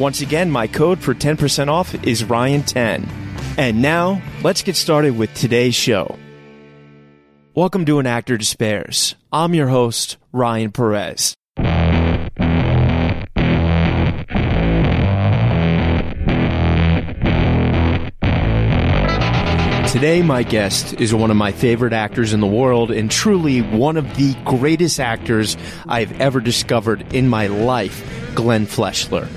Once again, my code for 10% off is Ryan10. And now, let's get started with today's show. Welcome to An Actor Despairs. I'm your host, Ryan Perez. Today, my guest is one of my favorite actors in the world and truly one of the greatest actors I've ever discovered in my life, Glenn Fleshler.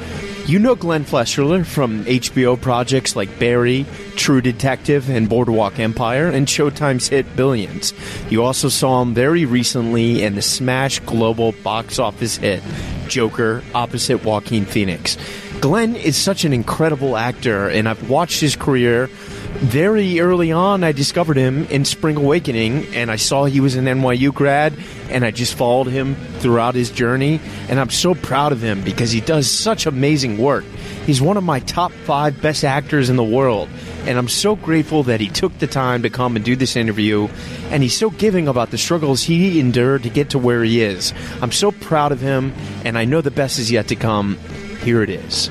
You know Glenn Fleshler from HBO projects like Barry, True Detective, and Boardwalk Empire, and Showtime's hit Billions. You also saw him very recently in the smash global box office hit Joker opposite Joaquin Phoenix. Glenn is such an incredible actor, and I've watched his career very early on, I discovered him in Spring Awakening, and I saw he was an NYU grad, and I just followed him throughout his journey. And I'm so proud of him because he does such amazing work. He's one of my top five best actors in the world, and I'm so grateful that he took the time to come and do this interview. And he's so giving about the struggles he endured to get to where he is. I'm so proud of him, and I know the best is yet to come. Here it is.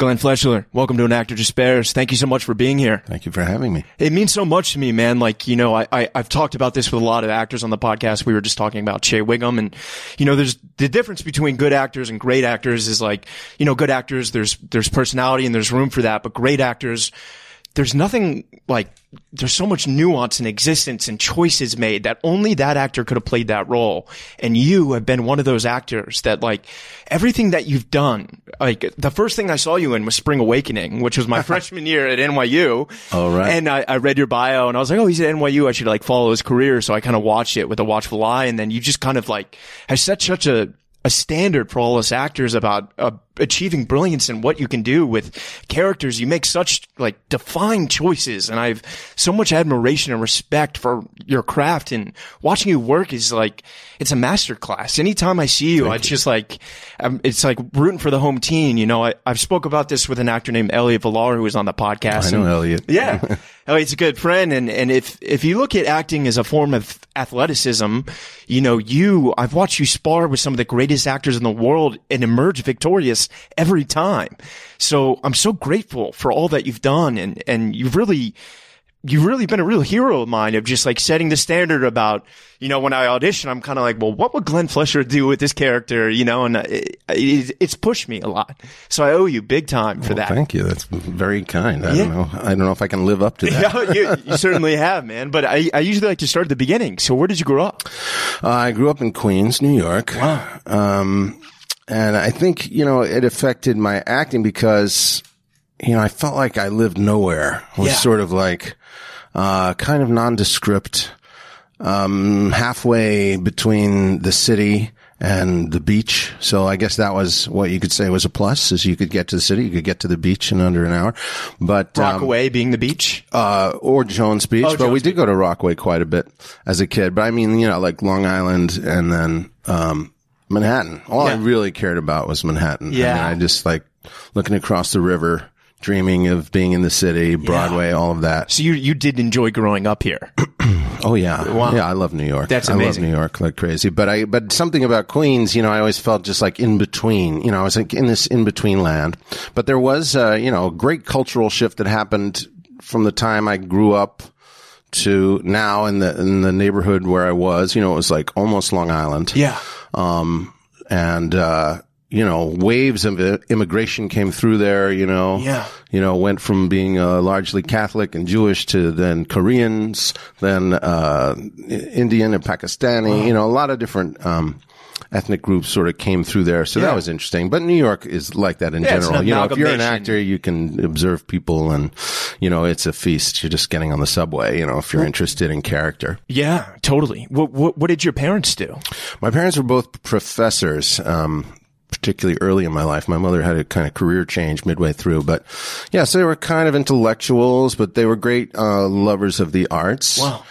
Glenn Fleshler, welcome to An Actor Despairs. Thank you so much for being here. Thank you for having me. It means so much to me, man. Like, you know, I, I, have talked about this with a lot of actors on the podcast. We were just talking about Shea Whigham and, you know, there's the difference between good actors and great actors is like, you know, good actors, there's, there's personality and there's room for that, but great actors, there's nothing like there's so much nuance and existence and choices made that only that actor could have played that role. And you have been one of those actors that like everything that you've done, like the first thing I saw you in was Spring Awakening, which was my freshman year at NYU. All right. And I, I, read your bio and I was like, oh, he's at NYU. I should like follow his career. So I kind of watched it with a watchful eye. And then you just kind of like have set such a, a standard for all us actors about uh, achieving brilliance and what you can do with characters. You make such like defined choices and I've so much admiration and respect for your craft and watching you work is like, it's a masterclass. Anytime I see you, Thank it's you. just like, um, it's like rooting for the home team. You know, I, I've spoke about this with an actor named Elliot Villar who was on the podcast. I know and, Elliot. Yeah. Elliot's a good friend. And, and if, if you look at acting as a form of athleticism, you know, you, I've watched you spar with some of the greatest actors in the world and emerge victorious every time. So I'm so grateful for all that you've done and, and you've really, you've really been a real hero of mine of just like setting the standard about, you know, when I audition, I'm kind of like, well, what would Glenn Fleshler do with this character? You know, and it, it, it's pushed me a lot. So I owe you big time for well, that. Thank you. That's very kind. I yeah. don't know. I don't know if I can live up to that. you, you, certainly have, man. But I, I usually like to start at the beginning. So where did you grow up? Uh, I grew up in Queens, New York. Wow. Um, and I think, you know, it affected my acting because, you know, I felt like I lived nowhere. It was yeah. sort of like, uh, kind of nondescript, um, halfway between the city and the beach. So I guess that was what you could say was a plus is you could get to the city, you could get to the beach in under an hour. But Rockaway um, being the beach, uh, or Jones Beach. Oh, but Jones we did go to Rockaway quite a bit as a kid. But I mean, you know, like Long Island and then um, Manhattan. All yeah. I really cared about was Manhattan. Yeah. I, mean, I just like looking across the river, dreaming of being in the city, Broadway, all of that. So you you did enjoy growing up here. Oh yeah, Wow. yeah. I love New York. That's amazing. I love. New York like crazy. But I, but something about Queens, you know, I always felt just like in between. You know, I was like in this in between land. But there was, uh, you know, a great cultural shift that happened from the time I grew up to now in the in the neighborhood where I was. You know, it was like almost Long Island. Yeah. Um, and uh, you know, waves of immigration came through there. You know, Yeah. you know, went from being uh, largely Catholic and Jewish to then Koreans, then uh, Indian and Pakistani. You know, a lot of different um, ethnic groups sort of came through there. So Yeah. that was interesting. But New York is like that in Yeah, general. You know, if you're an actor, you can observe people, and you know, it's a feast. You're just getting on the subway. You know, if you're interested in character. Yeah, totally. What, what what did your parents do? My parents were both professors, um, particularly early in my life. My mother had a kind of career change midway through, but yeah, so they were kind of intellectuals, but they were great uh, lovers of the arts. Wow.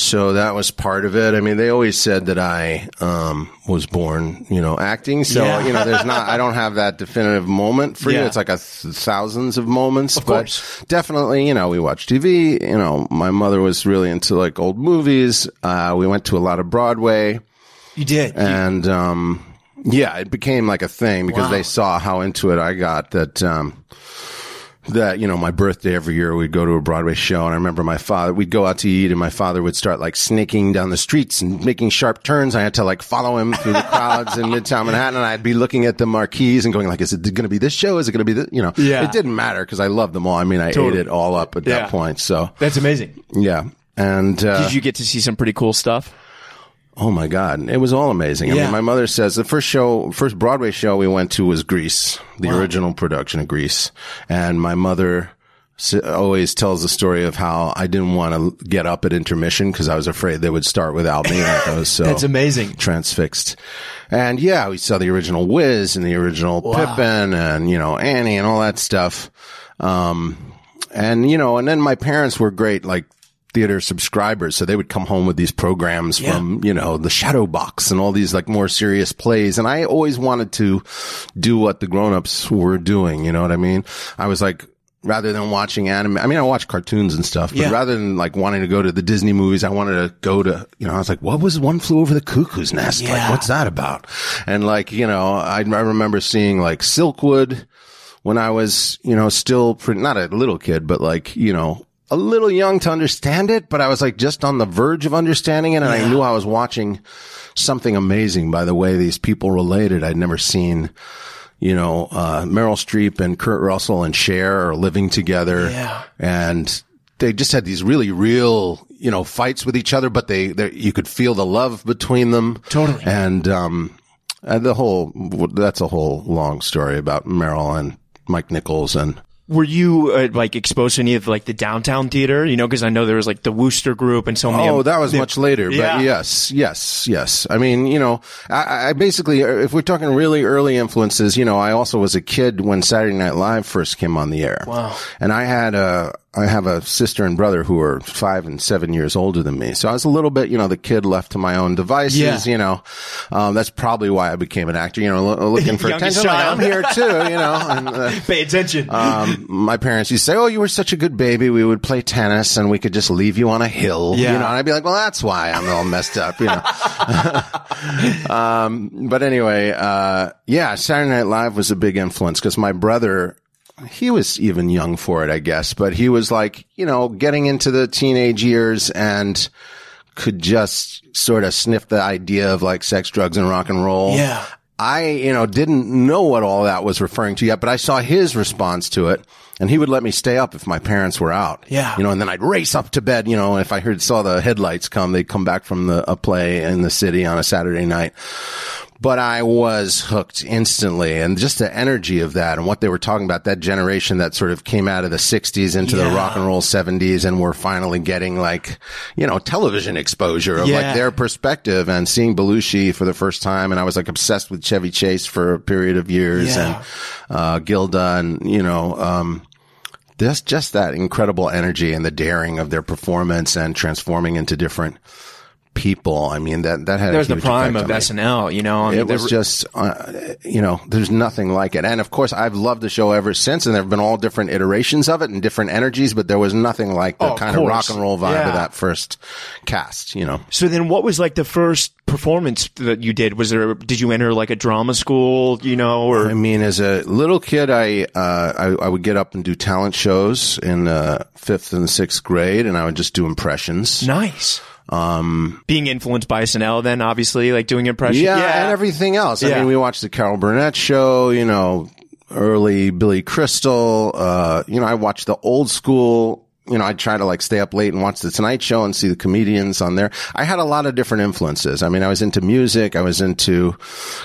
So that was part of it. I mean, they always said that I um, was born, you know, acting. So Yeah. you know, there's not. I don't have that definitive moment for you. It's like a th- thousands of moments. Of but course. definitely, you know, we watch TV. You know, my mother was really into like old movies. Uh, we went to a lot of Broadway. You did. And um, yeah, it became like a thing because Wow. they saw how into it I got. That um, that you know, my birthday every year we'd go to a Broadway show, and I remember my father. We'd go out to eat, and my father would start like snaking down the streets and making sharp turns. I had to like follow him through the crowds in Midtown Manhattan, and I'd be looking at the marquees and going like, "Is it going to be this show? Is it going to be this?" You know, Yeah. It didn't matter because I loved them all. I mean, I Totally. ate it all up at Yeah. that point. So That's amazing. yeah, and uh, Did you get to see some pretty cool stuff? Oh my God. It was all amazing. I mean, my mother says the first show, first Broadway show we went to was Grease, the original production of Grease. And my mother always tells the story of how I didn't want to get up at intermission because I was afraid they would start without me. I was so That's amazing. transfixed. And yeah, we saw the original Wiz and the original Pippin and, you know, Annie and all that stuff. Um, and, you know, and then my parents were great, like, theater subscribers. So they would come home with these programs Yeah. from, you know, the shadow box and all these like more serious plays. And I always wanted to do what the grown-ups were doing. You know what I mean? I was like, rather than watching anime, I mean, I watch cartoons and stuff, but Yeah. rather than like wanting to go to the Disney movies, I wanted to go to, you know, I was like, what was One Flew Over the Cuckoo's Nest? Yeah. Like, what's that about? And like, you know, I, I remember seeing like Silkwood when I was, you know, still pretty, not a little kid, but like, you know, a little young to understand it, but I was like just on the verge of understanding it. And I knew I was watching something amazing by the way these people related. I'd never seen, you know, uh, Meryl Streep and Kurt Russell and Cher are living together. Yeah. And they just had these really real, you know, fights with each other, but they, they you could feel the love between them. Totally. And, um, and the whole, that's a whole long story about Meryl and Mike Nichols and, Were you uh, like exposed to any of like the downtown theater? You know, because I know there was like the Wooster Group and so many. Oh, that was much later, Yeah. but yes, yes, yes. I mean, you know, I, I basically, if we're talking really early influences, you know, I also was a kid when Saturday Night Live first came on the air. Wow. And I had a, I have a sister and brother who are five and seven years older than me. So I was a little bit, you know, the kid left to my own devices, Yeah. you know, um, that's probably why I became an actor, you know, lo- looking for attention. Like. I'm here too, you know, and, uh, Pay attention. um, my parents used to say, "Oh, you were such a good baby. We would play tennis, and we could just leave you on a hill." Yeah. You know, and I'd be like, "Well, that's why I'm all messed up." You know. um, but anyway, uh, yeah, Saturday Night Live was a big influence because my brother. He was even young for it, I guess, but he was like, you know, getting into the teenage years and could just sort of sniff the idea of like sex, drugs, and rock and roll. Yeah. I, you know, didn't know what all that was referring to yet, but I saw his response to it. And he would let me stay up if my parents were out. Yeah. You know, and then I'd race up to bed, you know, if I heard, saw the headlights come, they'd come back from the, a play in the city on a Saturday night. But I was hooked instantly and just the energy of that and what they were talking about, that generation that sort of came out of the sixties into the rock and roll seventies and were finally getting like, you know, television exposure of Yeah. like their perspective and seeing Belushi for the first time. And I was like obsessed with Chevy Chase for a period of years Yeah. and, uh, Gilda and, you know, um, just, just that incredible energy and the daring of their performance and transforming into different people. I mean, that, that had There's a the prime of. SNL, you know. I mean, It there was just, uh, you know, there's nothing like it. And of course, I've loved the show ever since, and there have been all different iterations of it and different energies, but there was nothing like the Oh, kind of rock and roll vibe Yeah. of that first cast, you know. So then, what was like the first performance that you did? Was there? Did you enter like a drama school? You know, or I mean, as a little kid, I, uh, I, I would get up and do talent shows in, uh, fifth and sixth grade, and I would just do impressions. nice. Um, being influenced by SNL, then obviously, like doing impressions. Yeah, and everything else. I Yeah. mean, we watched the Carol Burnett show, you know, early Billy Crystal. Uh, you know, I watched the old school. You know, I'd try to like stay up late and watch the Tonight Show and see the comedians on there. I had a lot of different influences. I mean, I was into music. I was into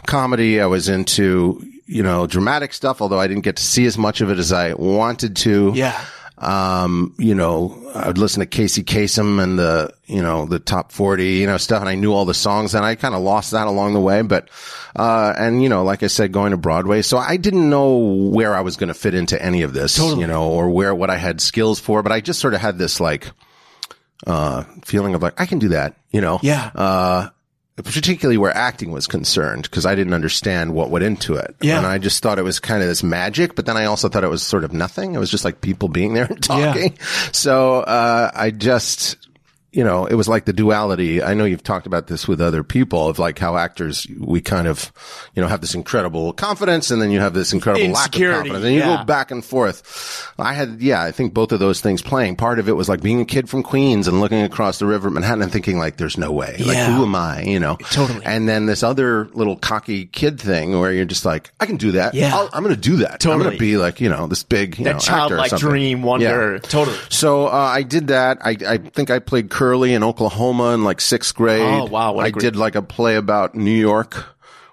comedy. I was into, you know, dramatic stuff, although I didn't get to see as much of it as I wanted to. Yeah. Um, you know, I would listen to Casey Kasem and the, you know, the top 40, you know, stuff. And I knew all the songs and I kind of lost that along the way. But, uh, and you know, like I said, going to Broadway. So I didn't know where I was going to fit into any of this, you know, or where, what I had skills for. But I just sort of had this like, uh, feeling of like, I can do that, you know? Yeah. Uh, particularly where acting was concerned, because I didn't understand what went into it. Yeah. And I just thought it was kind of this magic, but then I also thought it was sort of nothing. It was just like people being there and talking. So, uh, I just, you know, it was like the duality. I know you've talked about this with other people of like how actors, we kind of, you know, have this incredible confidence and then you have this incredible lack of confidence and you yeah. go back and forth. I had, yeah, I think both of those things playing. Part of it was like being a kid from Queens and looking across the river at Manhattan and thinking like, there's no way. Like, Yeah. who am I? You know? Totally. And then this other little cocky kid thing where you're just like, I can do that. Yeah. I'll, I'm going to do that. Totally. I'm going to be like, you know, this big, you That know, childlike dream, wonder. Yeah. Totally. So, uh, I did that. I, I think I played Curly in Oklahoma in like sixth grade. Oh, wow, I great- did like a play about New York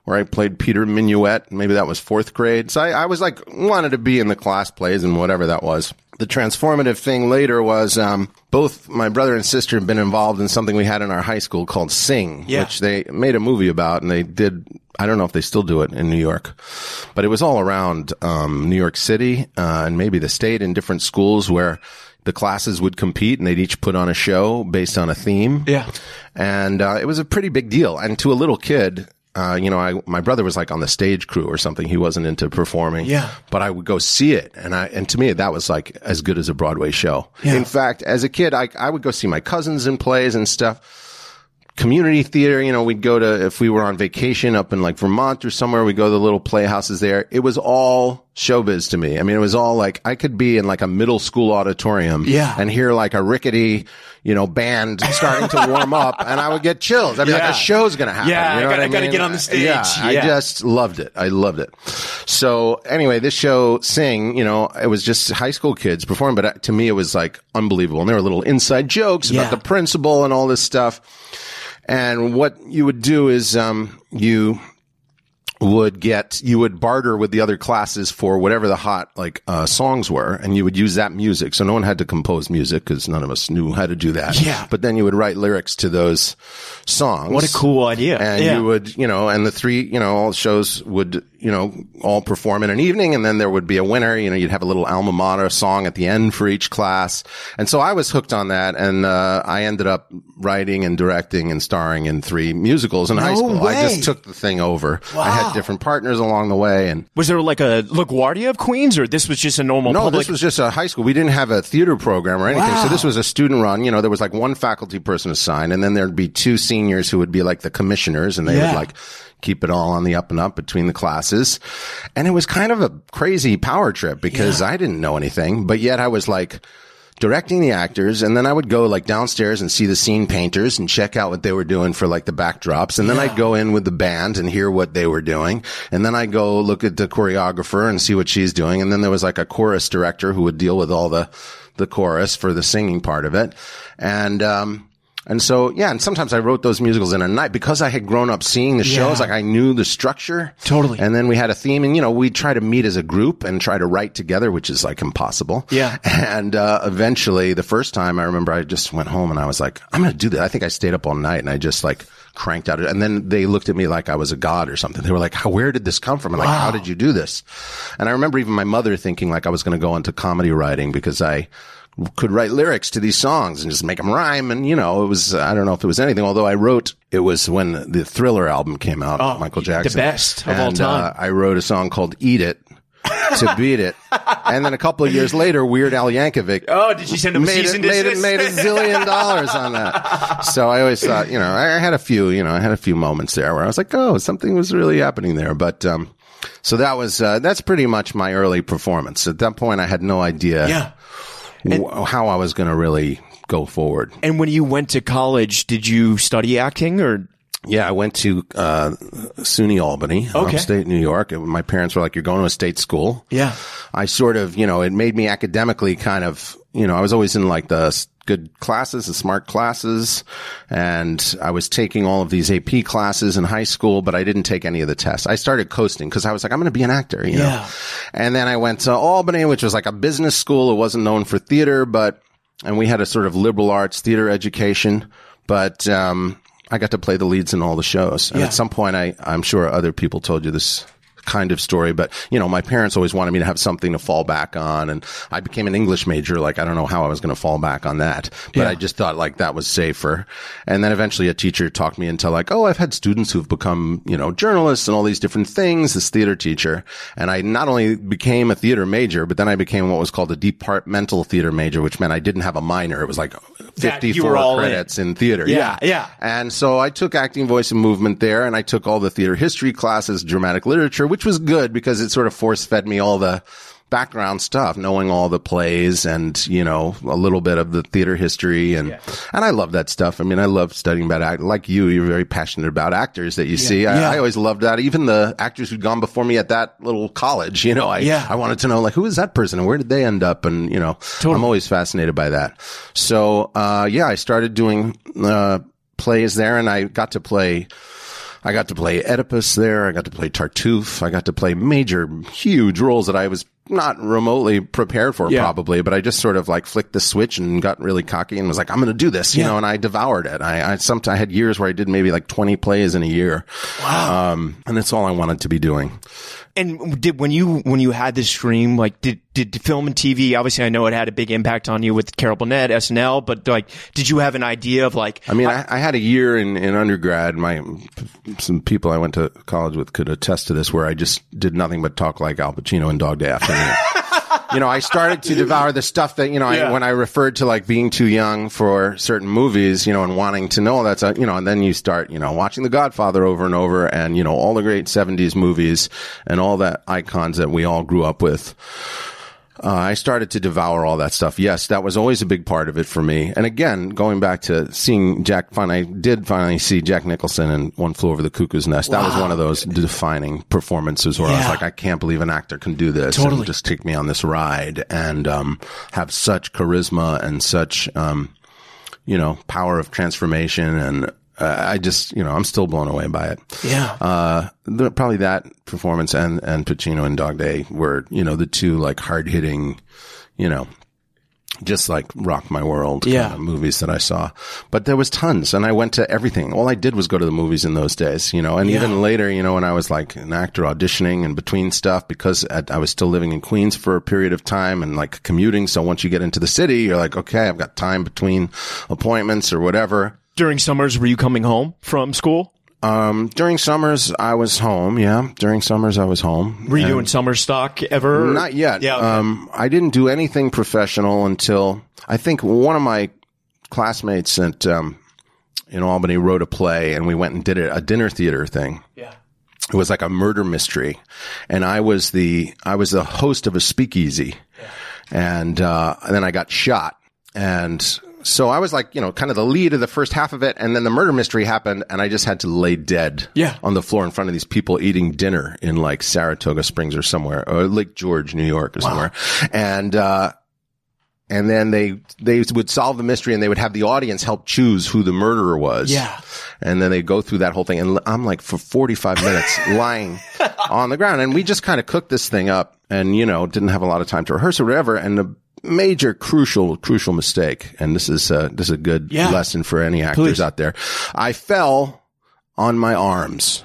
where I played Peter Minuit. Maybe that was fourth grade. So I, I was like, wanted to be in the class plays and whatever that was. The transformative thing later was, um, both my brother and sister have been involved in something we had in our high school called Sing, Yeah. which they made a movie about and they did, I don't know if they still do it in New York, but it was all around, um, New York City, uh, and maybe the state in different schools where the classes would compete and they'd each put on a show based on a theme. Yeah. And, uh, it was a pretty big deal. And to a little kid, uh, you know, I, my brother was like on the stage crew or something. He wasn't into performing. Yeah. But I would go see it. And I, and to me, that was like as good as a Broadway show. Yeah. In fact, as a kid, I, I would go see my cousins in plays and stuff community theater, you know, we'd go to, if we were on vacation up in like Vermont or somewhere, we'd go to the little playhouses there. It was all showbiz to me. I mean, it was all like, I could be in like a middle school auditorium Yeah. and hear like a rickety, you know, band starting to warm up and I would get chills. I'd be like, a show's going to happen. Yeah, you know I gotta- I I gotta mean? get on the stage. Yeah, I just loved it. I loved it. So anyway, this show, Sing, you know, it was just high school kids performing, but uh, to me, it was like unbelievable. And there were little inside jokes Yeah. about the principal and all this stuff. And what you would do is, um, you would get, you would barter with the other classes for whatever the hot, like, uh, songs were, and you would use that music. So no one had to compose music because none of us knew how to do that. Yeah. But then you would write lyrics to those songs. What a cool idea. And yeah. you would, you know, and the three, you know, all shows would, you know, all perform in an evening and then there would be a winner. You know, you'd have a little alma mater song at the end for each class. And so I was hooked on that and, uh, I ended up writing and directing and starring in three musicals in high school. I just took the thing over. I had different partners along the way and was there like a LaGuardia of Queens, or this was just a normal no, public? this was just a high school. We didn't have a theater program or anything. Wow. So this was a student run. You know, there was like one faculty person assigned and then there'd be two seniors who would be like the commissioners and they Yeah. would like keep it all on the up and up between the classes. And it was kind of a crazy power trip because I didn't know anything, but yet I was like, directing the actors and then I would go like downstairs and see the scene painters and check out what they were doing for like the backdrops. And then I'd go in with the band and hear what they were doing. And then I'd go look at the choreographer and see what she's doing. And then there was like a chorus director who would deal with all the, the chorus for the singing part of it. And, um, and so, yeah, and sometimes I wrote those musicals in a night because I had grown up seeing the shows. Yeah. Like I knew the structure. Totally. And then we had a theme and, you know, we'd try to meet as a group and try to write together, which is like impossible. Yeah. And, uh, eventually the first time I remember I just went home and I was like, I'm going to do that. I think I stayed up all night and I just like cranked out it. And then they looked at me like I was a god or something. They were like, where did this come from? And like, how did you do this? And I remember even my mother thinking like I was going to go into comedy writing because I, could write lyrics to these songs and just make them rhyme. And, you know, it was, I don't know if it was anything, although I wrote, it was when the Thriller album came out, Oh, Michael Jackson. the best of all time. Uh, I wrote a song called Eat It. to beat it, and then a couple of years later, Weird Al Yankovic Oh, did you send him a made it, made it, made a zillion dollars on that. So I always thought, you know, I had a few, you know, I had a few moments there where I was like, oh, something was really happening there. But, um, so that was, uh, that's pretty much my early performance. At that point, I had no idea yeah. Wh- how I was going to really go forward. And when you went to college, did you study acting or? Yeah, I went to, uh, SUNY Albany, Okay. upstate New York. My parents were like, you're going to a state school. Yeah. I sort of, you know, it made me academically kind of, you know, I was always in like the good classes, the smart classes, and I was taking all of these AP classes in high school, but I didn't take any of the tests. I started coasting because I was like, I'm going to be an actor, you know. And then I went to Albany, which was like a business school. It wasn't known for theater, but, and we had a sort of liberal arts theater education, but, um, I got to play the leads in all the shows. And Yeah. at some point, I, I'm sure other people told you this kind of story, but you know, my parents always wanted me to have something to fall back on. And I became an English major. Like, I don't know how I was going to fall back on that, but Yeah. I just thought like that was safer. And then eventually a teacher talked me into like, oh, I've had students who've become, you know, journalists and all these different things, this theater teacher. And I not only became a theater major, but then I became what was called a departmental theater major, which meant I didn't have a minor. It was like 54 were all in. credits in theater. Yeah, yeah. And so I took acting, voice, and movement there, and I took all the theater history classes, dramatic literature, which was good because it sort of force fed me all the background stuff, knowing all the plays and, you know, a little bit of the theater history. And, and I love that stuff. I mean, I love studying about act. Like you, you're very passionate about actors that you see. I, Yeah. I always loved that. Even the actors who'd gone before me at that little college, you know, I, Yeah. I wanted to know, like, who is that person and where did they end up? And, you know, I'm always fascinated by that. So, uh, yeah, I started doing, uh, plays there and I got to play, I got to play Oedipus there. I got to play Tartuffe. I got to play major, huge roles that I was not remotely prepared for Yeah. probably, but I just sort of like flicked the switch and got really cocky and was like, I'm going to do this, you Yeah. know, and I devoured it. I, I sometimes I had years where I did maybe like 20 plays in a year. Wow. Um, and that's all I wanted to be doing. And did when you when you had this dream, like did did film and TV? Obviously, I know it had a big impact on you with Carol Burnett, SNL. But like, did you have an idea of like? I mean, I, I had a year in, in undergrad. My some people I went to college with could attest to this, where I just did nothing but talk like Al Pacino in Dog Day Afternoon. you know, I started to devour the stuff that you know. Yeah. I, when I referred to like being too young for certain movies, you know, and wanting to know that's a, you know, and then you start you know watching The Godfather over and over, and you know all the great '70s movies and all that icons that we all grew up with. Uh, I started to devour all that stuff. Yes, that was always a big part of it for me. And again, going back to seeing Jack, finally, I did finally see Jack Nicholson in One Flew Over the Cuckoo's Nest. That was one of those defining performances where I was like, I can't believe an actor can do this Totally. and just take me on this ride and um, have such charisma and such, um, you know, power of transformation. And uh, I just, you know, I'm still blown away by it. Yeah. Uh, the, probably that performance and, and Pacino and Dog Day were, you know, the two like hard hitting, you know, just like rock my world Yeah. kind of movies that I saw. But there was tons and I went to everything. All I did was go to the movies in those days, you know, and even later, you know, when I was like an actor auditioning and between stuff because at, I was still living in Queens for a period of time and like commuting. So once you get into the city, you're like, okay, I've got time between appointments or whatever. During summers, were you coming home from school? Um, during summers, I was home. Yeah. During summers, I was home. Were you doing summer stock ever? Not yet. Yeah. okay. Um, I didn't do anything professional until I think one of my classmates at, um, in Albany wrote a play and we went and did it, a dinner theater thing. yeah. It was like a murder mystery. And I was the, I was the host of a speakeasy. And, uh, and then I got shot. And so I was like, you know, kind of the lead of the first half of it. And then the murder mystery happened and I just had to lay dead Yeah. on the floor in front of these people eating dinner in like Saratoga Springs or somewhere or Lake George, New York or somewhere. And, uh, and then they, they would solve the mystery and they would have the audience help choose who the murderer was. Yeah. And then they go through that whole thing. And I'm like for 45 minutes lying on the ground. And we just kind of cooked this thing up and, you know, didn't have a lot of time to rehearse or whatever. And the major crucial, crucial mistake. And this is, uh, this is a good Yeah. lesson for any actors Please. out there. I fell on my arms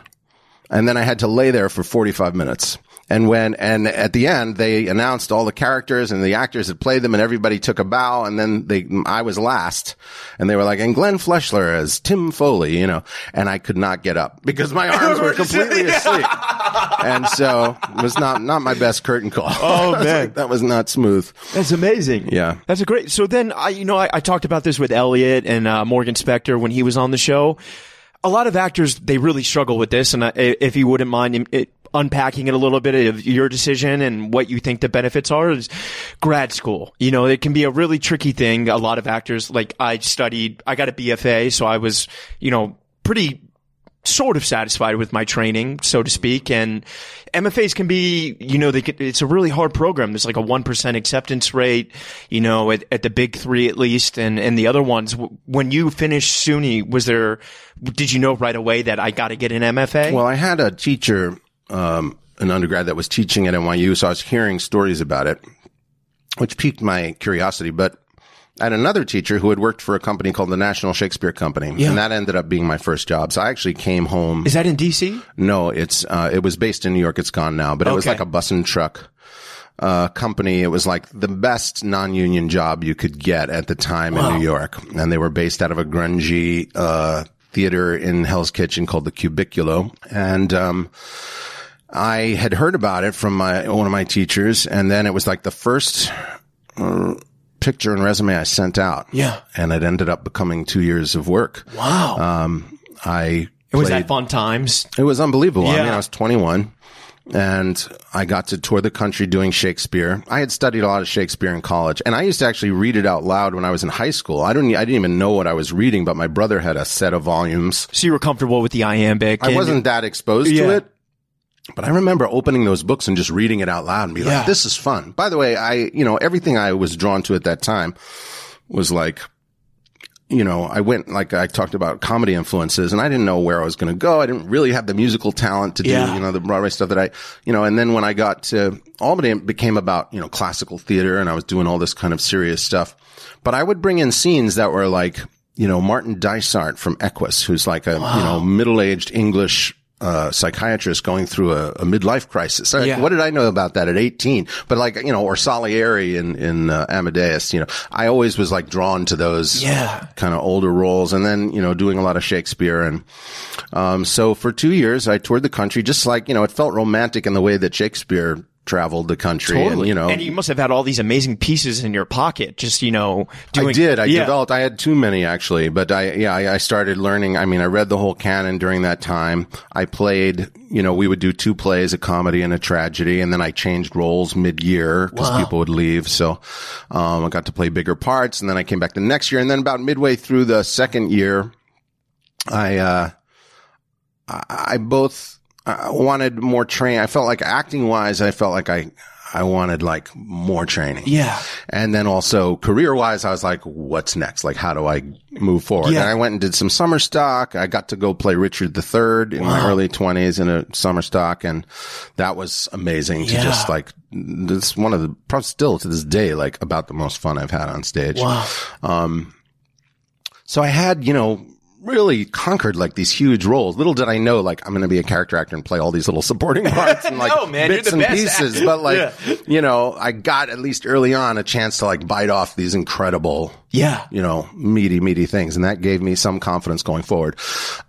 and then I had to lay there for 45 minutes. And when, and at the end, they announced all the characters and the actors that played them and everybody took a bow. And then they, I was last and they were like, and Glenn Fleshler as Tim Foley, you know, and I could not get up because my arms were completely asleep. and so it was not, not my best curtain call. Oh, man. like, that was not smooth. That's amazing. Yeah. That's a great. So then I, you know, I, I talked about this with Elliot and uh, Morgan Spector when he was on the show. A lot of actors they really struggle with this, and I, if you wouldn't mind it, unpacking it a little bit of your decision and what you think the benefits are is grad school. You know, it can be a really tricky thing. A lot of actors, like I studied, I got a BFA, so I was, you know, pretty sort of satisfied with my training, so to speak. And MFAs can be, you know, they it's a really hard program. There's like a 1% acceptance rate, you know, at, at the big three at least. And, and the other ones, when you finished SUNY, was there, did you know right away that I got to get an MFA? Well, I had a teacher, um, an undergrad that was teaching at NYU. So I was hearing stories about it, which piqued my curiosity. But I had another teacher who had worked for a company called the National Shakespeare Company, Yeah. and that ended up being my first job. So I actually came home. Is that in DC? No, it's uh, it was based in New York. It's gone now, but it was like a bus and truck uh, company. It was like the best non-union job you could get at the time in New York, and they were based out of a grungy uh, theater in Hell's Kitchen called the Cubiculo, and. Um, I had heard about it from my one of my teachers, and then it was like the first uh, picture and resume I sent out. Yeah. and it ended up becoming two years of work. Wow. Um, I it was that fun times. it was unbelievable. I mean, I was 21 and I got to tour the country doing Shakespeare. I had studied a lot of Shakespeare in college and I used to actually read it out loud when I was in high school. I don't, I didn't even know what I was reading, but my brother had a set of volumes. So you were comfortable with the iambic. I wasn't that exposed Yeah. to it. But I remember opening those books and just reading it out loud and be Yeah. like, this is fun. By the way, I, you know, everything I was drawn to at that time was like, you know, I went, like I talked about comedy influences and I didn't know where I was going to go. I didn't really have the musical talent to do, Yeah. you know, the Broadway stuff that I, you know, and then when I got to Albany, it became about, you know, classical theater and I was doing all this kind of serious stuff. But I would bring in scenes that were like, you know, Martin Dysart from Equus, who's like a, you know, middle-aged English, uh, psychiatrist going through a, a midlife crisis. Like, Yeah. What did I know about that at 18? But like, you know, or Salieri in, in, uh, Amadeus, you know, I always was like drawn to those Yeah. kind of older roles and then, you know, doing a lot of Shakespeare. And, um, so for two years, I toured the country just like, you know, it felt romantic in the way that Shakespeare traveled the country. And, you know, and you must have had all these amazing pieces in your pocket. Just you know, doing. I did. I yeah. developed. I had too many actually, but I yeah I, I started learning. I mean, I read the whole canon during that time. I played. You know, we would do two plays, a comedy and a tragedy, and then I changed roles mid-year because people would leave. So um, I got to play bigger parts, and then I came back the next year, and then about midway through the second year, I uh, I, I both uh, wanted more training. I felt like acting wise, I felt like I I wanted like more training. Yeah. And then also career wise, I was like, what's next? Like, how do I move forward? Yeah. And I went and did some summer stock. I got to go play Richard III in my early twenties in a summer stock. And that was amazing to Yeah. just like, it's one of the, probably still to this day, like about the most fun I've had on stage. Wow. Um, So I had, you know, really conquered like these huge roles. Little did I know, like I'm going to be a character actor and play all these little supporting parts and like No, man, bits and pieces. actor. But like, Yeah. you know, I got at least early on a chance to like bite off these incredible, Yeah. you know, meaty, meaty things. And that gave me some confidence going forward.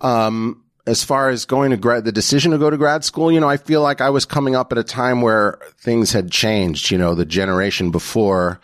Um, as far as going to grad, the decision to go to grad school, you know, I feel like I was coming up at a time where things had changed, you know, the generation before,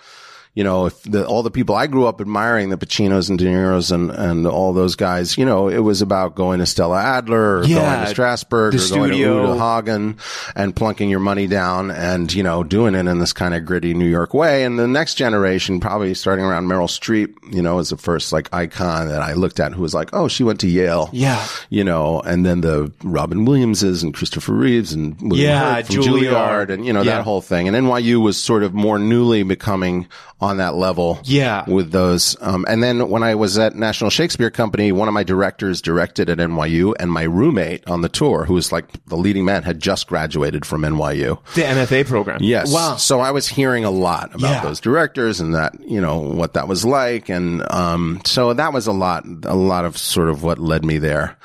you know, if the, all the people I grew up admiring, the Pacinos and De Niro's and, and all those guys, you know, it was about going to Stella Adler or Yeah, going to Strasberg or going to studio. Uta Hagen and plunking your money down and, you know, doing it in this kind of gritty New York way. And the next generation, probably starting around Meryl Streep, you know, is the first like icon that I looked at who was like, oh, she went to Yale. Yeah. You know, and then the Robin Williamses and Christopher Reeves and William Yeah, Hurt from Juilliard. Juilliard and, you know, Yeah. that whole thing. And NYU was sort of more newly becoming on that level. Yeah. With those. Um, and then when I was at National Shakespeare Company, one of my directors directed at NYU and my roommate on the tour, who was like the leading man, had just graduated from NYU. The MFA program. Yes. Wow. So I was hearing a lot about Yeah. those directors and that, you know, what that was like. And, um, so that was a lot, a lot of sort of what led me there.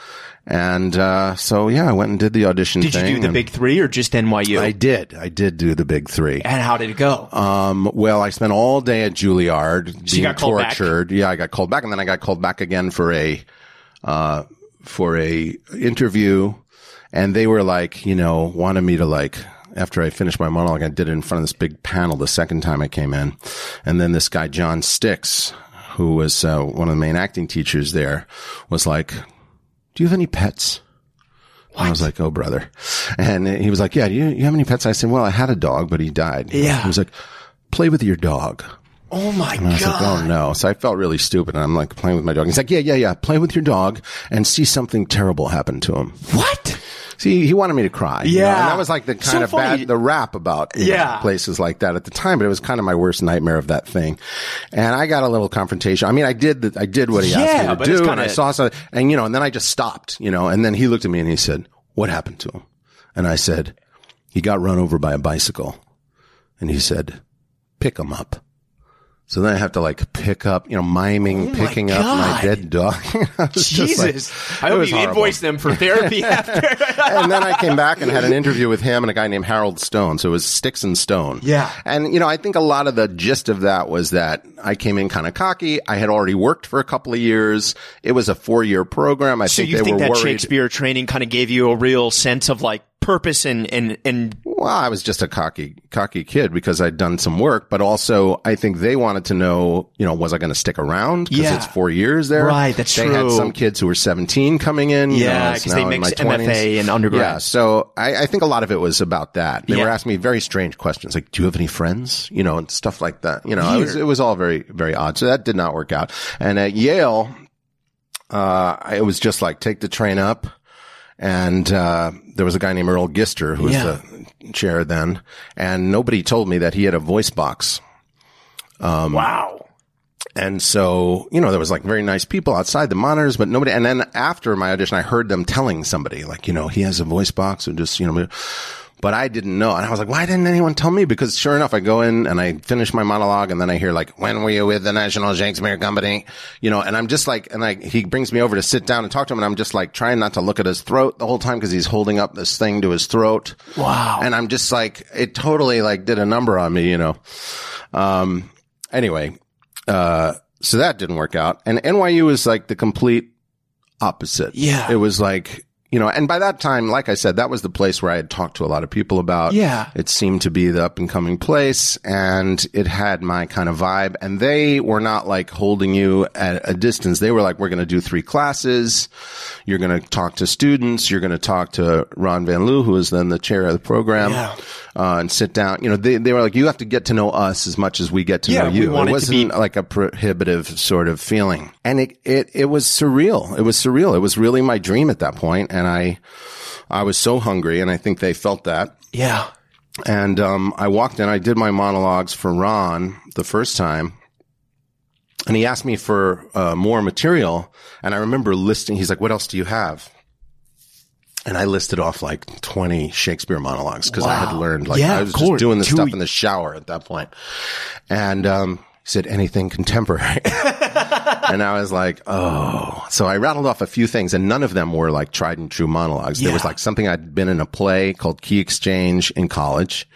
And uh, so yeah, I went and did the audition. Did you do the big three or just NYU? I did. I did do the big three. and how did it go? Um, well, I spent all day at Juilliard being got called back? tortured. Yeah, I got called back, and then I got called back again for a uh, for a interview, and they were like, you know, wanted me to like. After I finished my monologue, I did it in front of this big panel the second time I came in, and then this guy John Stix, who was uh, one of the main acting teachers there, was like, "Do you have any pets?" I was like, "Oh, brother," and he was like, "Yeah, do you, you have any pets?" I said, "Well, I had a dog, but he died." Yeah. he was like, "Play with your dog." oh my And I was like, oh, god! oh no. So I felt really stupid. And I'm like playing with my dog. He's like, yeah, yeah, yeah. Play with your dog and see something terrible happen to him. what? See, he wanted me to cry. you know, Yeah. And that was like the kind So of funny. bad, the rap about you know, Yeah. places like that at the time, but it was kind of my worst nightmare of that thing. And I got a little confrontation. I mean, I did, the, I did what he Yeah, asked me to do and I saw something and you know, and then I just stopped, you know, and then he looked at me and he said, what happened to him? And I said, he got run over by a bicycle. And he said, pick him up. So then I have to like pick up, you know, miming, Oh picking up my dead dog. I was like- Jesus! I hope you horrible. invoice them for therapy after. and then I came back and had an interview with him and a guy named Harold Stone. So it was Stix and Stone. Yeah. And, you know, I think a lot of the gist of that was that I came in kind of cocky. I had already worked for a couple of years. It was a four year program. I so think you they think were that worried. Shakespeare training kind of gave you a real sense of like purpose and and and Well, I was just a cocky, cocky kid because I'd done some work, but also I think they wanted to know, you know, was I going to stick around? Because Yeah. it's four years there. Right, that's they true. had some kids who were 17 coming in. Yeah, know, I was 'cause they now in mix 20s. MFA and undergrad. Yeah. So I, I think a lot of it was about that. They Yeah. were asking me very strange questions like, do you have any friends? You know, and stuff like that. You know, it was, it was all very, very odd. So that did not work out. And at Yale, uh, it was just like take the train up. And, uh, there was a guy named Earl Gister who was Yeah. the chair then. And nobody told me that he had a voice box. Um, wow. And so, you know, there was like very nice people outside the monitors, but nobody. And then after my audition, I heard them telling somebody like, you know, he has a voice box and just, you know, but I didn't know. And I was like, why didn't anyone tell me? Because sure enough, I go in and I finish my monologue and then I hear like, when were you with the National Shakespeare Company? You know, and I'm just like, and I, he brings me over to sit down and talk to him and I'm just like trying not to look at his throat the whole time because he's holding up this thing to his throat. Wow. And I'm just like, it totally like did a number on me, you know. Um, anyway, uh, so that didn't work out. And NYU was like the complete opposite. Yeah. It was like, you know, and by that time, like I said, that was the place where I had talked to a lot of people about. Yeah. It seemed to be the up and coming place and it had my kind of vibe. And they were not like holding you at a distance. They were like, we're going to do three classes. You're going to talk to students. You're going to talk to Ron Van Lieu, who is then the chair of the program. Yeah. Uh, and sit down. You know, they, they were like, you have to get to know us as much as we get to Yeah, know you. it to be- wasn't like a prohibitive sort of feeling. And it, it, it was surreal. It was surreal. It was really my dream at that point, And I, I was so hungry and I think they felt that. Yeah. And, um, I walked in, I did my monologues for Ron the first time. And he asked me for, uh, more material. And I remember listing, he's like, what else do you have? And I listed off like 20 Shakespeare monologues because I had Wow. learned, like, Yeah, I was just doing this stuff in the shower at that point. And, um, he said anything contemporary. and I was like, oh. So I rattled off a few things and none of them were like tried and true monologues. There was like something I'd been in a play called Key Exchange in college.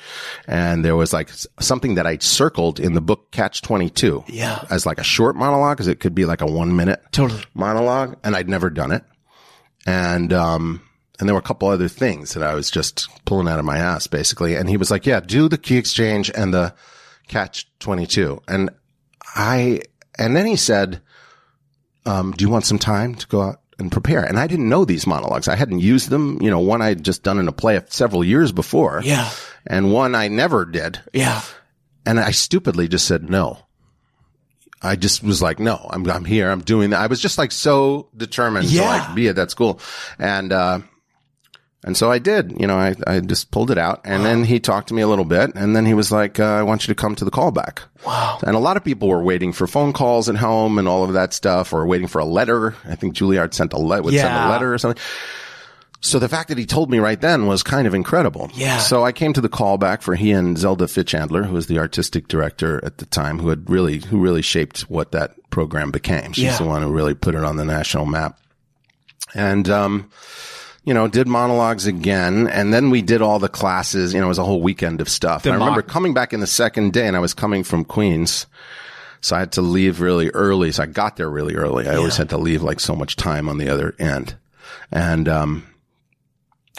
And there was like something that I circled in the book Catch 22. Yeah. As like a short monologue because it could be like a one minute Totally. monologue and I'd never done it. And, um, and there were a couple other things that I was just pulling out of my ass basically. And he was like, yeah, do the key exchange and the catch 22. And I, and then he said, um, do you want some time to go out and prepare? And I didn't know these monologues. I hadn't used them. You know, one I'd just done in a play several years before. Yeah. And one I never did. Yeah. And I stupidly just said no. I just was like, no, I'm, I'm here. I'm doing that. I was just like so determined to like be at that school. And, uh, and so I did, you know, I, I just pulled it out and then he talked to me a little bit and then he was like, uh, I want you to come to the callback. Wow. And a lot of people were waiting for phone calls at home and all of that stuff or waiting for a letter. I think Juilliard sent a le- would send Yeah. a letter or something. So the fact that he told me right then was kind of incredible. Yeah. So I came to the callback for he and Zelda Fichandler, who was the artistic director at the time, who had really, who really shaped what that program became. She's Yeah. the one who really put it on the national map. and, um, you know, did monologues again. And then we did all the classes. You know, it was a whole weekend of stuff. I remember coming back in the second day and I was coming from Queens. So I had to leave really early. So I got there really early. I always had to leave like so much time on the other end. And, um,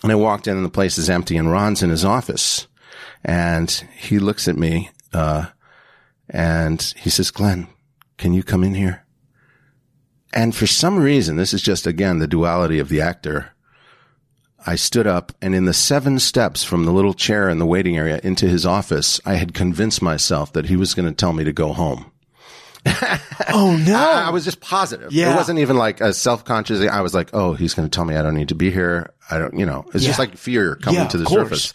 and I walked in and the place is empty and Ron's in his office and he looks at me, uh, and he says, Glenn, can you come in here? And for some reason, this is just again the duality of the actor. I stood up and in the seven steps from the little chair in the waiting area into his office, I had convinced myself that he was going to tell me to go home. Oh no. I, I was just positive. Yeah. It wasn't even like a self-conscious. I was like, oh, he's going to tell me I don't need to be here. I don't, you know, it's just like fear coming Yeah, to the surface.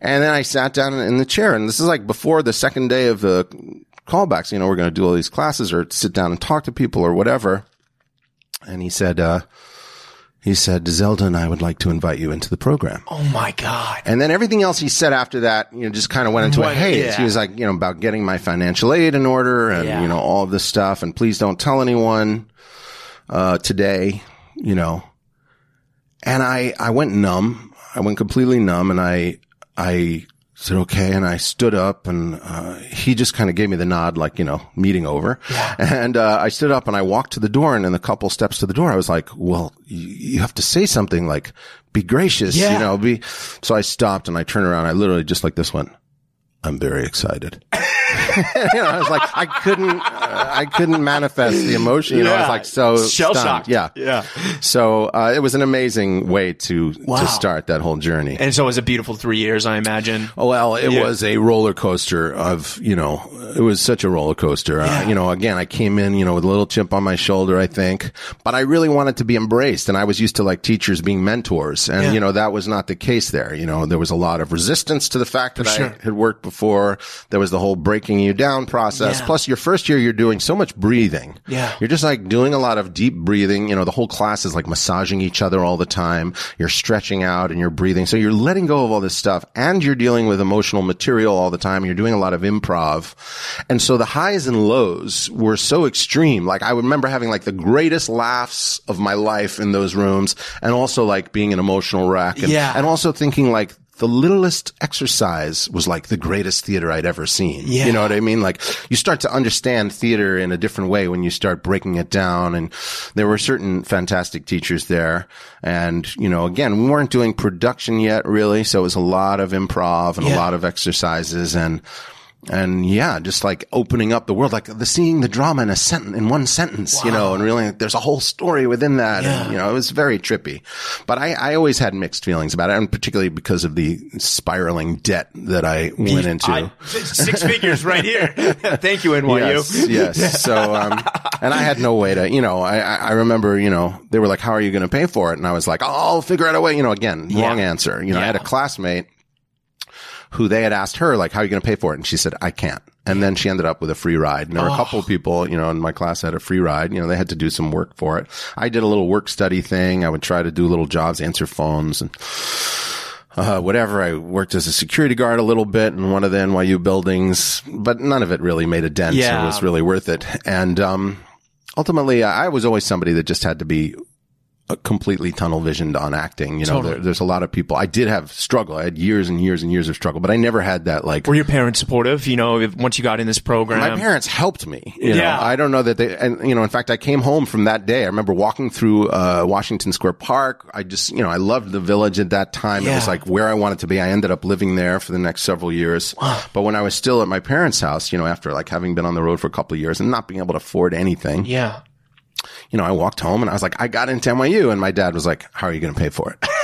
And then I sat down in the chair and this is like before the second day of the callbacks. You know, we're going to do all these classes or sit down and talk to people or whatever. And he said, uh, he said, Zelda and I would like to invite you into the program. oh my God. And then everything else he said after that, you know, just kind of went into a haze. yeah. He was like, you know, about getting my financial aid in order and, Yeah. you know, all of this stuff. And please don't tell anyone, uh, today, you know. And I, I went numb. I went completely numb and I, I said, okay. And I stood up and, uh, he just kind of gave me the nod, like, you know, meeting over. And, uh, I stood up and I walked to the door and in the couple steps to the door, I was like, well, you, you have to say something like, be gracious, Yeah. you know, be, so I stopped and I turned around. I literally just like this went, I'm very excited. you know, I was like, I couldn't, uh, I couldn't manifest the emotion. You know, I was like so shell shocked. Yeah. Yeah. So, uh, it was an amazing way to, Wow. to start that whole journey. And so it was a beautiful three years, I imagine. Oh, well, it Yeah. was a roller coaster of, you know, it was such a roller coaster. Uh, you know, again, I came in, you know, with a little chip on my shoulder, I think, but I really wanted to be embraced. And I was used to like teachers being mentors. And, Yeah. you know, that was not the case there. You know, there was a lot of resistance to the fact that. I had worked before. There was the whole breaking you down process. Yeah. Plus your first year, you're doing so much breathing. Yeah. You're just like doing a lot of deep breathing. You know, the whole class is like massaging each other all the time. You're stretching out and you're breathing. So you're letting go of all this stuff and you're dealing with emotional material all the time. You're doing a lot of improv. And so the highs and lows were so extreme. Like I remember having like the greatest laughs of my life in those rooms and also like being an emotional wreck. And, Yeah. and also thinking like, the littlest exercise was like the greatest theater I'd ever seen. Yeah. You know what I mean? Like you start to understand theater in a different way when you start breaking it down. And there were certain fantastic teachers there. And, you know, again, we weren't doing production yet really. So it was a lot of improv and Yeah. a lot of exercises and, and yeah, just like opening up the world, like the seeing the drama in a sentence, in one sentence, you know, and really there's a whole story within that. And, you know, it was very trippy, but I, I always had mixed feelings about it. And particularly because of the spiraling debt that I went into. I- six figures right here. Thank you, NYU. Yes, yes. So, um, and I had no way to, you know, I, I remember, you know, they were like, how are you going to pay for it? And I was like, oh, I'll figure out a way, you know, again, wrong answer. You know, I had a classmate who they had asked her, like, how are you going to pay for it? And she said, I can't. And then she ended up with a free ride. And there were a couple of people, you know, in my class that had a free ride. You know, they had to do some work for it. I did a little work study thing. I would try to do little jobs, answer phones and, uh, whatever. I worked as a security guard a little bit in one of the NYU buildings, but none of it really made a dent. Yeah. Or was really worth it. And, um, ultimately I was always somebody that just had to be completely tunnel visioned on acting. You know, Totally. there, there's a lot of people. I did have struggle. I had years and years and years of struggle, but I never had that like. Were your parents supportive? You know, if, once you got in this program, my parents helped me. You know, Yeah. I don't know that they, and you know, in fact, I came home from that day. I remember walking through, uh, Washington Square Park. I just, you know, I loved the village at that time. It was like where I wanted to be. I ended up living there for the next several years. But when I was still at my parents' house, you know, after like having been on the road for a couple of years and not being able to afford anything, yeah, you know, I walked home and I was like, I got into NYU. And my dad was like, how are you going to pay for it?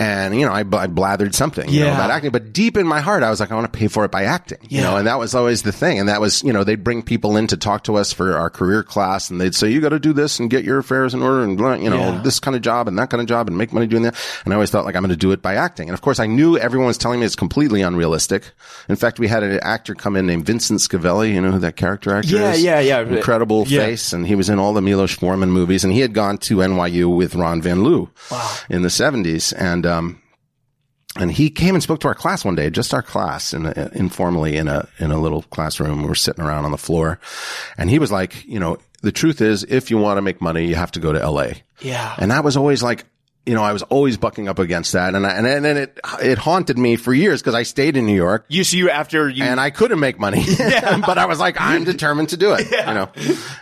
And, you know, I, I blathered something, you know, Yeah. about acting, but deep in my heart, I was like, I want to pay for it by acting, you know, and that was always the thing. And that was, you know, they'd bring people in to talk to us for our career class and they'd say, you got to do this and get your affairs in order and, blah, you know, Yeah. this kind of job and that kind of job and make money doing that. And I always thought like, I'm going to do it by acting. And of course, I knew everyone was telling me it's completely unrealistic. In fact, we had an actor come in named Vincent Schiavelli. You know who that character actor Yeah, is? yeah, yeah. Incredible Yeah. face. And he was in all the Milos Forman movies and he had gone to NYU with Ron Van Lieu in the seventies. And, um, and he came and spoke to our class one day, just our class, in a, informally in a in a little classroom. We were sitting around on the floor, and he was like, you know, the truth is, if you want to make money, you have to go to LA. Yeah. And that was always like, you know, I was always bucking up against that. And I, and, and then it, it haunted me for years because I stayed in New York You see you after you and I couldn't make money. but I was like, I'm determined to do it, you know.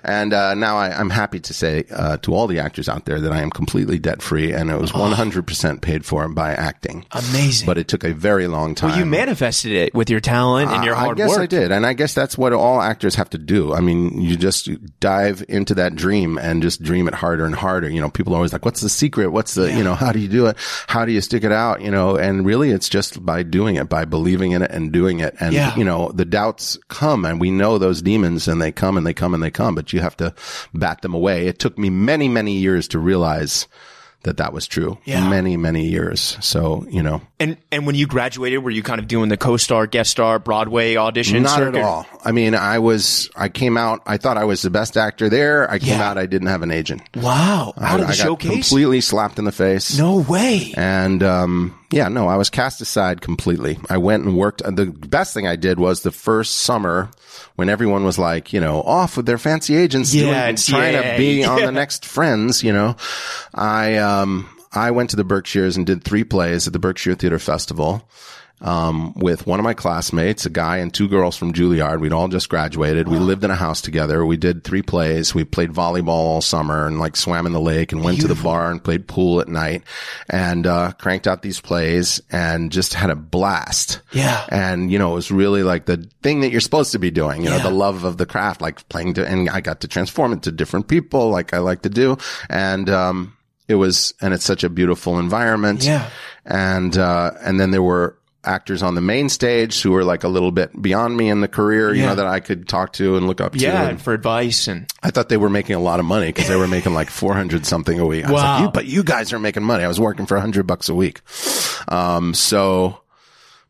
And uh, now I, I'm happy to say uh, to all the actors out there that I am completely debt free and it was 100% paid for by acting. amazing. But it took a very long time. well, you manifested it with your talent and your I hard guess work. I did, and I guess that's what all actors have to do. I mean, you just dive into that dream and just dream it harder and harder. You know, people are always like, "What's the secret? What's the you know? How do you do it? How do you stick it out?" You know, and really, it's just by doing it, by believing in it and doing it. And Yeah. you know, the doubts come, and we know those demons, and they come and they come and they come, but you have to bat them away. It took me many, many years to realize. That that was true. Yeah. Many, many years. So, you know, And and when you graduated, were you kind of doing the co-star, guest star, Broadway audition? Not circuit? at all. I mean, I was, I came out, I thought I was the best actor there. I came Yeah. out, I didn't have an agent. Wow. Out of the I got showcase? completely slapped in the face. no way. And, um, yeah, no, I was cast aside completely. I went and worked. The best thing I did was the first summer when everyone was like, you know, off with their fancy agents, Yeah, doing, trying yeah, to be on the next Friends, you know. I, um, I went to the Berkshires and did three plays at the Berkshire Theater Festival. Um, with one of my classmates, a guy and two girls from Juilliard. We'd all just graduated. We lived in a house together. We did three plays. We played volleyball all summer and like swam in the lake and went to the bar and played pool at night and, uh, cranked out these plays and just had a blast. Yeah. And, you know, it was really like the thing that you're supposed to be doing, you know, the love of the craft, like playing to, and I got to transform it to different people like I like to do. And, um, it was, and it's such a beautiful environment. Yeah. And, uh, and then there were actors on the main stage who were like a little bit beyond me in the career, you Yeah. know, that I could talk to and look up to. Yeah, And for advice and I thought they were making a lot of money because they were making like 400 something a week. I was Wow. like, you, but you guys are making money. I was working for 100 bucks a week. Um, so,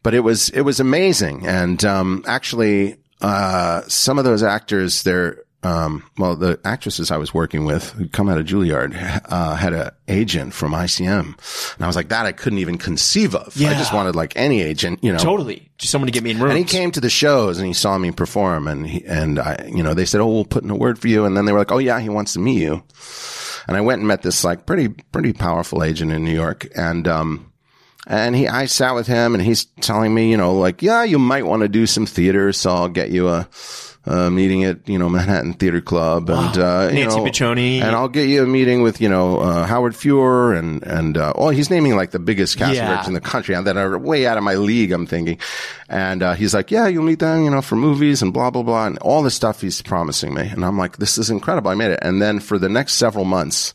but it was, it was amazing. And, um, actually, uh, some of those actors, they're, um, well, the actresses I was working with who come out of Juilliard, uh, had a agent from ICM. And I was like, that I couldn't even conceive of. Yeah. I just wanted like any agent, you know. totally just someone to get me in rooms. And he came to the shows and he saw me perform and he, and I, you know, they said, Oh, we'll put in a word for you. And then they were like, Oh yeah, he wants to meet you. And I went and met this like pretty, pretty powerful agent in New York. And, um, and he, I sat with him and he's telling me, you know, like, yeah, you might want to do some theater. So I'll get you a, a meeting at, you know, Manhattan Theater Club and, uh, you Nancy know, Piccione. and I'll get you a meeting with, you know, uh, Howard Feuer and, and, uh, oh, he's naming like the biggest cast Yeah. members in the country and that are way out of my league, I'm thinking. And, uh, he's like, yeah, you'll meet them, you know, for movies and blah, blah, blah. And all this stuff he's promising me. And I'm like, this is incredible. I made it. And then for the next several months,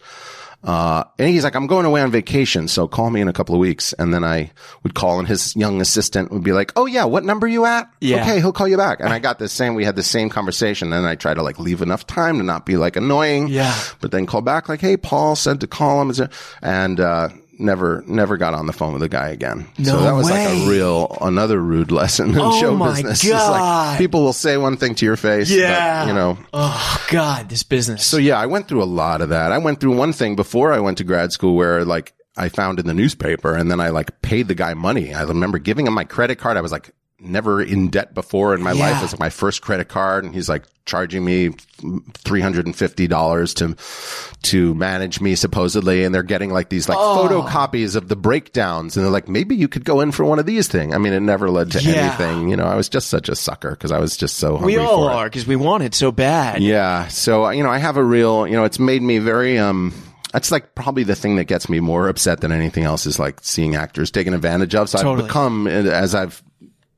uh, and he's like, I'm going away on vacation, so call me in a couple of weeks. And then I would call and his young assistant would be like, Oh yeah, what number you at? Yeah. Okay, he'll call you back. And I got the same, we had the same conversation. And I try to like leave enough time to not be like annoying. Yeah. But then call back like, Hey, Paul said to call him. And, uh, never, never got on the phone with the guy again. No so that was way. like a real, another rude lesson in Oh show my business. Like people will say one thing to your face. but, Yeah. you know, oh God, this business. so yeah, I went through a lot of that. I went through one thing before I went to grad school where like I found in the newspaper and then I like paid the guy money. I remember giving him my credit card. I was like never in debt before in my Yeah. life. It was like my first credit card and he's like charging me $350 to, to manage me supposedly. And they're getting like these like Oh. photocopies of the breakdowns. And they're like, maybe you could go in for one of these things. I mean, it never led to Yeah. anything. You know, I was just such a sucker because I was just so hungry we all are because we want it so bad. Yeah. So, you know, I have a real, you know, it's made me very, um, that's like probably the thing that gets me more upset than anything else is like seeing actors taken advantage of. So Totally. I've become, as I've,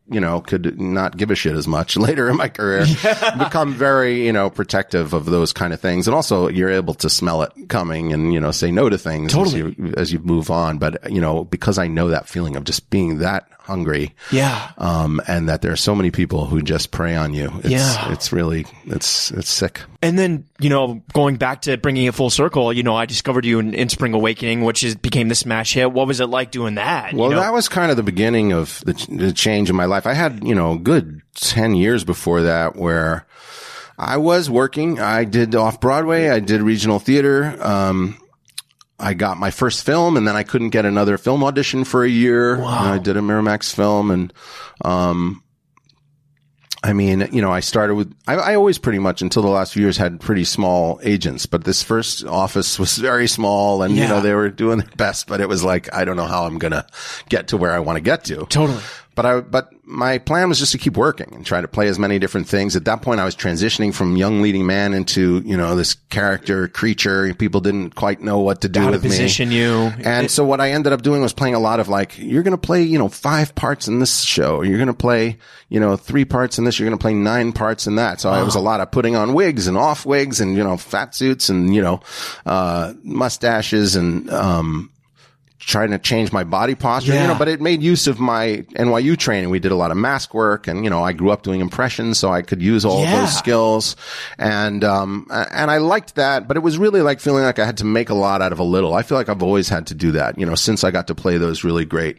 you know, could not give a shit as much later in my career, become very, you know, protective of those kind of things. And also you're able to smell it coming and, you know, say no to things Totally. as you, as you move on. But, you know, because I know that feeling of just being that hungry, Yeah. um, and that there are so many people who just prey on you. It's, Yeah. it's really, it's, it's sick. And then, you know, going back to bringing it full circle, you know, I discovered you in, in Spring Awakening, which is, became the smash hit. What was it like doing that? You Well, know? that was kind of the beginning of the, the change in my life. I had, you know, a good 10 years before that where I was working. I did off Broadway. I did regional theater. Um, I got my first film and then I couldn't get another film audition for a year. And I did a Miramax film and, um, I mean, you know, I started with, I, I, always pretty much until the last few years had pretty small agents, but this first office was very small and, yeah. you know, they were doing their best, but it was like, I don't know how I'm going to get to where I want to get to. Totally. But I, but my plan was just to keep working and try to play as many different things. At that point, I was transitioning from young leading man into, you know, this character creature. People didn't quite know what to do How with to position me. you. And it, so what I ended up doing was playing a lot of like, you're going to play, you know, five parts in this show. You're going to play, you know, three parts in this. You're going to play nine parts in that. So. I was a lot of putting on wigs and off wigs and, you know, fat suits and, you know, uh, mustaches and, um, trying to change my body posture, yeah. you know, but it made use of my NYU training. We did a lot of mask work and, you know, I grew up doing impressions, so I could use all yeah. those skills. And, um, and I liked that, but it was really like feeling like I had to make a lot out of a little. I feel like I've always had to do that, you know, since I got to play those really great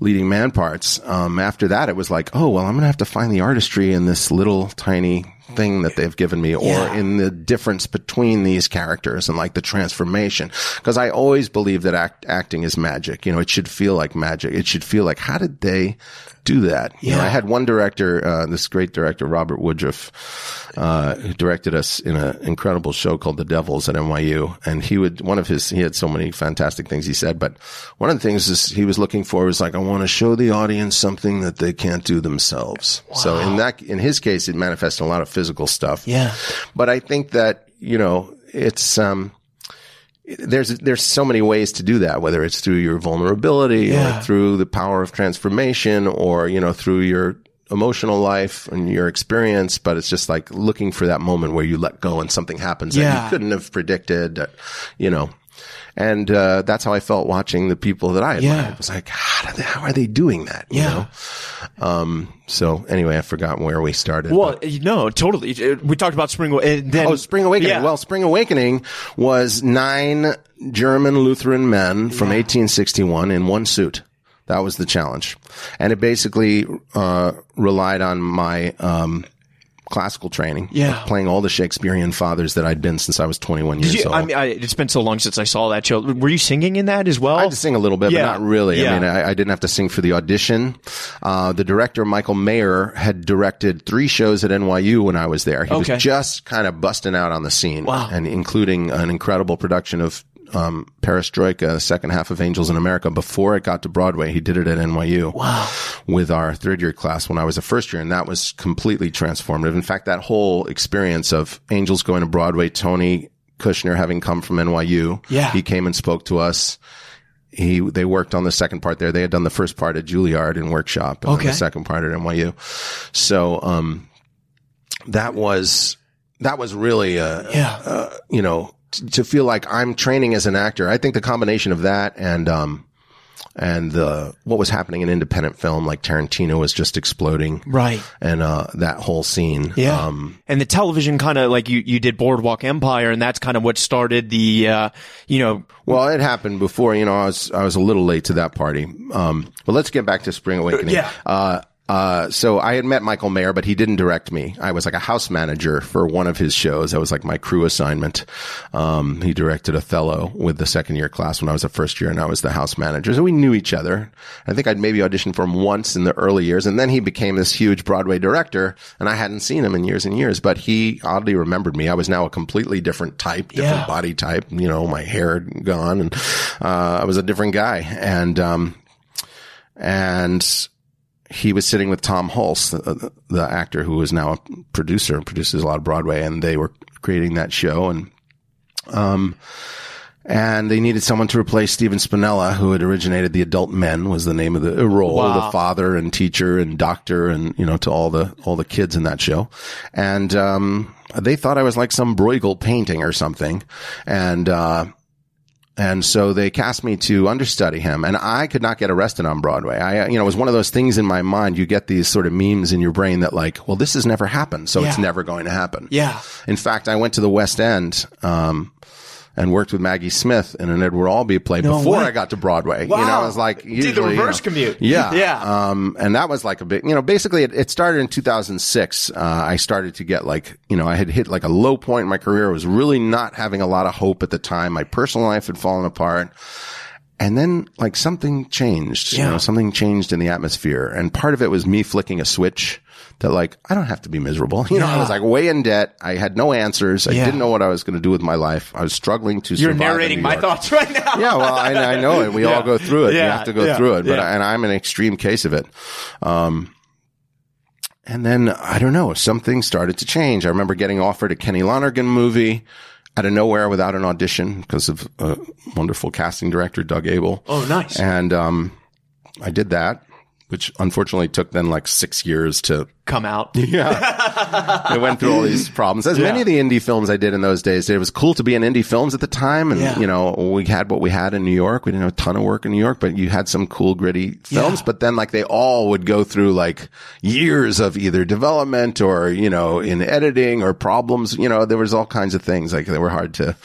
leading man parts. Um, after that, it was like, oh, well, I'm going to have to find the artistry in this little tiny thing that they've given me or yeah. in the difference between these characters and like the transformation. Cause I always believe that act, acting is magic. You know, it should feel like magic. It should feel like, how did they do that. Yeah. You know, I had one director, uh, this great director, Robert Woodruff, uh, who directed us in an incredible show called The Devils at NYU. And he would, one of his, he had so many fantastic things he said, but one of the things is he was looking for was like, I want to show the audience something that they can't do themselves. Wow. So in that, in his case, it manifested a lot of physical stuff. Yeah. But I think that, you know, it's, um, there's there's so many ways to do that whether it's through your vulnerability yeah. or through the power of transformation or you know through your emotional life and your experience but it's just like looking for that moment where you let go and something happens yeah. that you couldn't have predicted you know and uh, that's how I felt watching the people that I admired. Yeah. It was like, how, they, how, are they doing that? You yeah. Know? Um, so anyway, I forgot where we started. Well, but. no, totally. We talked about Spring. Then, oh, Spring Awakening. Yeah. Well, Spring Awakening was nine German Lutheran men from yeah. 1861 in one suit. That was the challenge, and it basically uh, relied on my um, classical training. Yeah. Playing all the Shakespearean fathers that I'd been since I was 21 years you, old. I mean, I, it's been so long since I saw that show. Were you singing in that as well? I had to sing a little bit, yeah. but not really. Yeah. I mean, I, I, didn't have to sing for the audition. Uh, the director, Michael Mayer, had directed three shows at NYU when I was there. He okay. was just kind of busting out on the scene. Wow. And including an incredible production of um, Perestroika, the second half of Angels in America, before it got to Broadway. He did it at NYU. Wow. With our third year class when I was a first year. And that was completely transformative. In fact, that whole experience of Angels going to Broadway, Tony Kushner having come from NYU. Yeah. He came and spoke to us. He, they worked on the second part there. They had done the first part at Juilliard in workshop and okay. the second part at NYU. So, um, that was, that was really, a, yeah. Uh, you know, to feel like I'm training as an actor. I think the combination of that and, um, and the what was happening in independent film, like Tarantino was just exploding, right? And uh, that whole scene, yeah. Um, and the television kind of like you you did Boardwalk Empire, and that's kind of what started the, uh, you know. Well, it happened before. You know, I was I was a little late to that party. Um, but let's get back to Spring Awakening. Yeah. Uh, uh, so I had met Michael Mayer, but he didn't direct me. I was like a house manager for one of his shows. That was like my crew assignment. Um, he directed Othello with the second year class when I was a first year and I was the house manager. So we knew each other. I think I'd maybe auditioned for him once in the early years and then he became this huge Broadway director and I hadn't seen him in years and years, but he oddly remembered me. I was now a completely different type, different yeah. body type, you know, my hair gone and, uh, I was a different guy. And, um, and he was sitting with Tom Hulce, the, the, actor who is now a producer and produces a lot of Broadway, and they were creating that show, and um, and they needed someone to replace Stephen Spinella, who had originated the Adult Men, was the name of the role, wow. the father and teacher and doctor, and you know to all the all the kids in that show, and um, they thought I was like some Bruegel painting or something, and. Uh, and so they cast me to understudy him and I could not get arrested on Broadway. I, you know, it was one of those things in my mind. You get these sort of memes in your brain that like, well, this has never happened. So yeah. it's never going to happen. Yeah. In fact, I went to the West End, um, and worked with Maggie Smith in an Edward Albee play no before way. I got to Broadway. Wow. You know, I was like, usually, Did the reverse you know, commute. Yeah. Yeah. Um, and that was like a big, you know, basically it, it started in 2006. Uh, I started to get like, you know, I had hit like a low point in my career. I was really not having a lot of hope at the time. My personal life had fallen apart. And then like something changed, yeah. you know, something changed in the atmosphere. And part of it was me flicking a switch that like, I don't have to be miserable. You know, I was like way in debt. I had no answers. I Yeah. didn't know what I was going to do with my life. I was struggling to You're narrating my thoughts right now. Yeah, well, I, I know it. We Yeah. all go through it. Yeah, We have to go yeah, through it. But yeah. and I'm an extreme case of it. Um, and then I don't know, something started to change. I remember getting offered a Kenny Lonergan movie out of nowhere without an audition because of a wonderful casting director, Doug Aibel. Oh, nice. And um, I did that, which unfortunately took then like six years to Come out. yeah. I went through all these problems. As many of the indie films I did in those days, it was cool to be in indie films at the time. And, Yeah. you know, we had what we had in New York. We didn't have a ton of work in New York, but you had some cool, gritty films. Yeah. But then like they all would go through like years of either development or, you know, in editing or problems. You know, there was all kinds of things like they were hard to,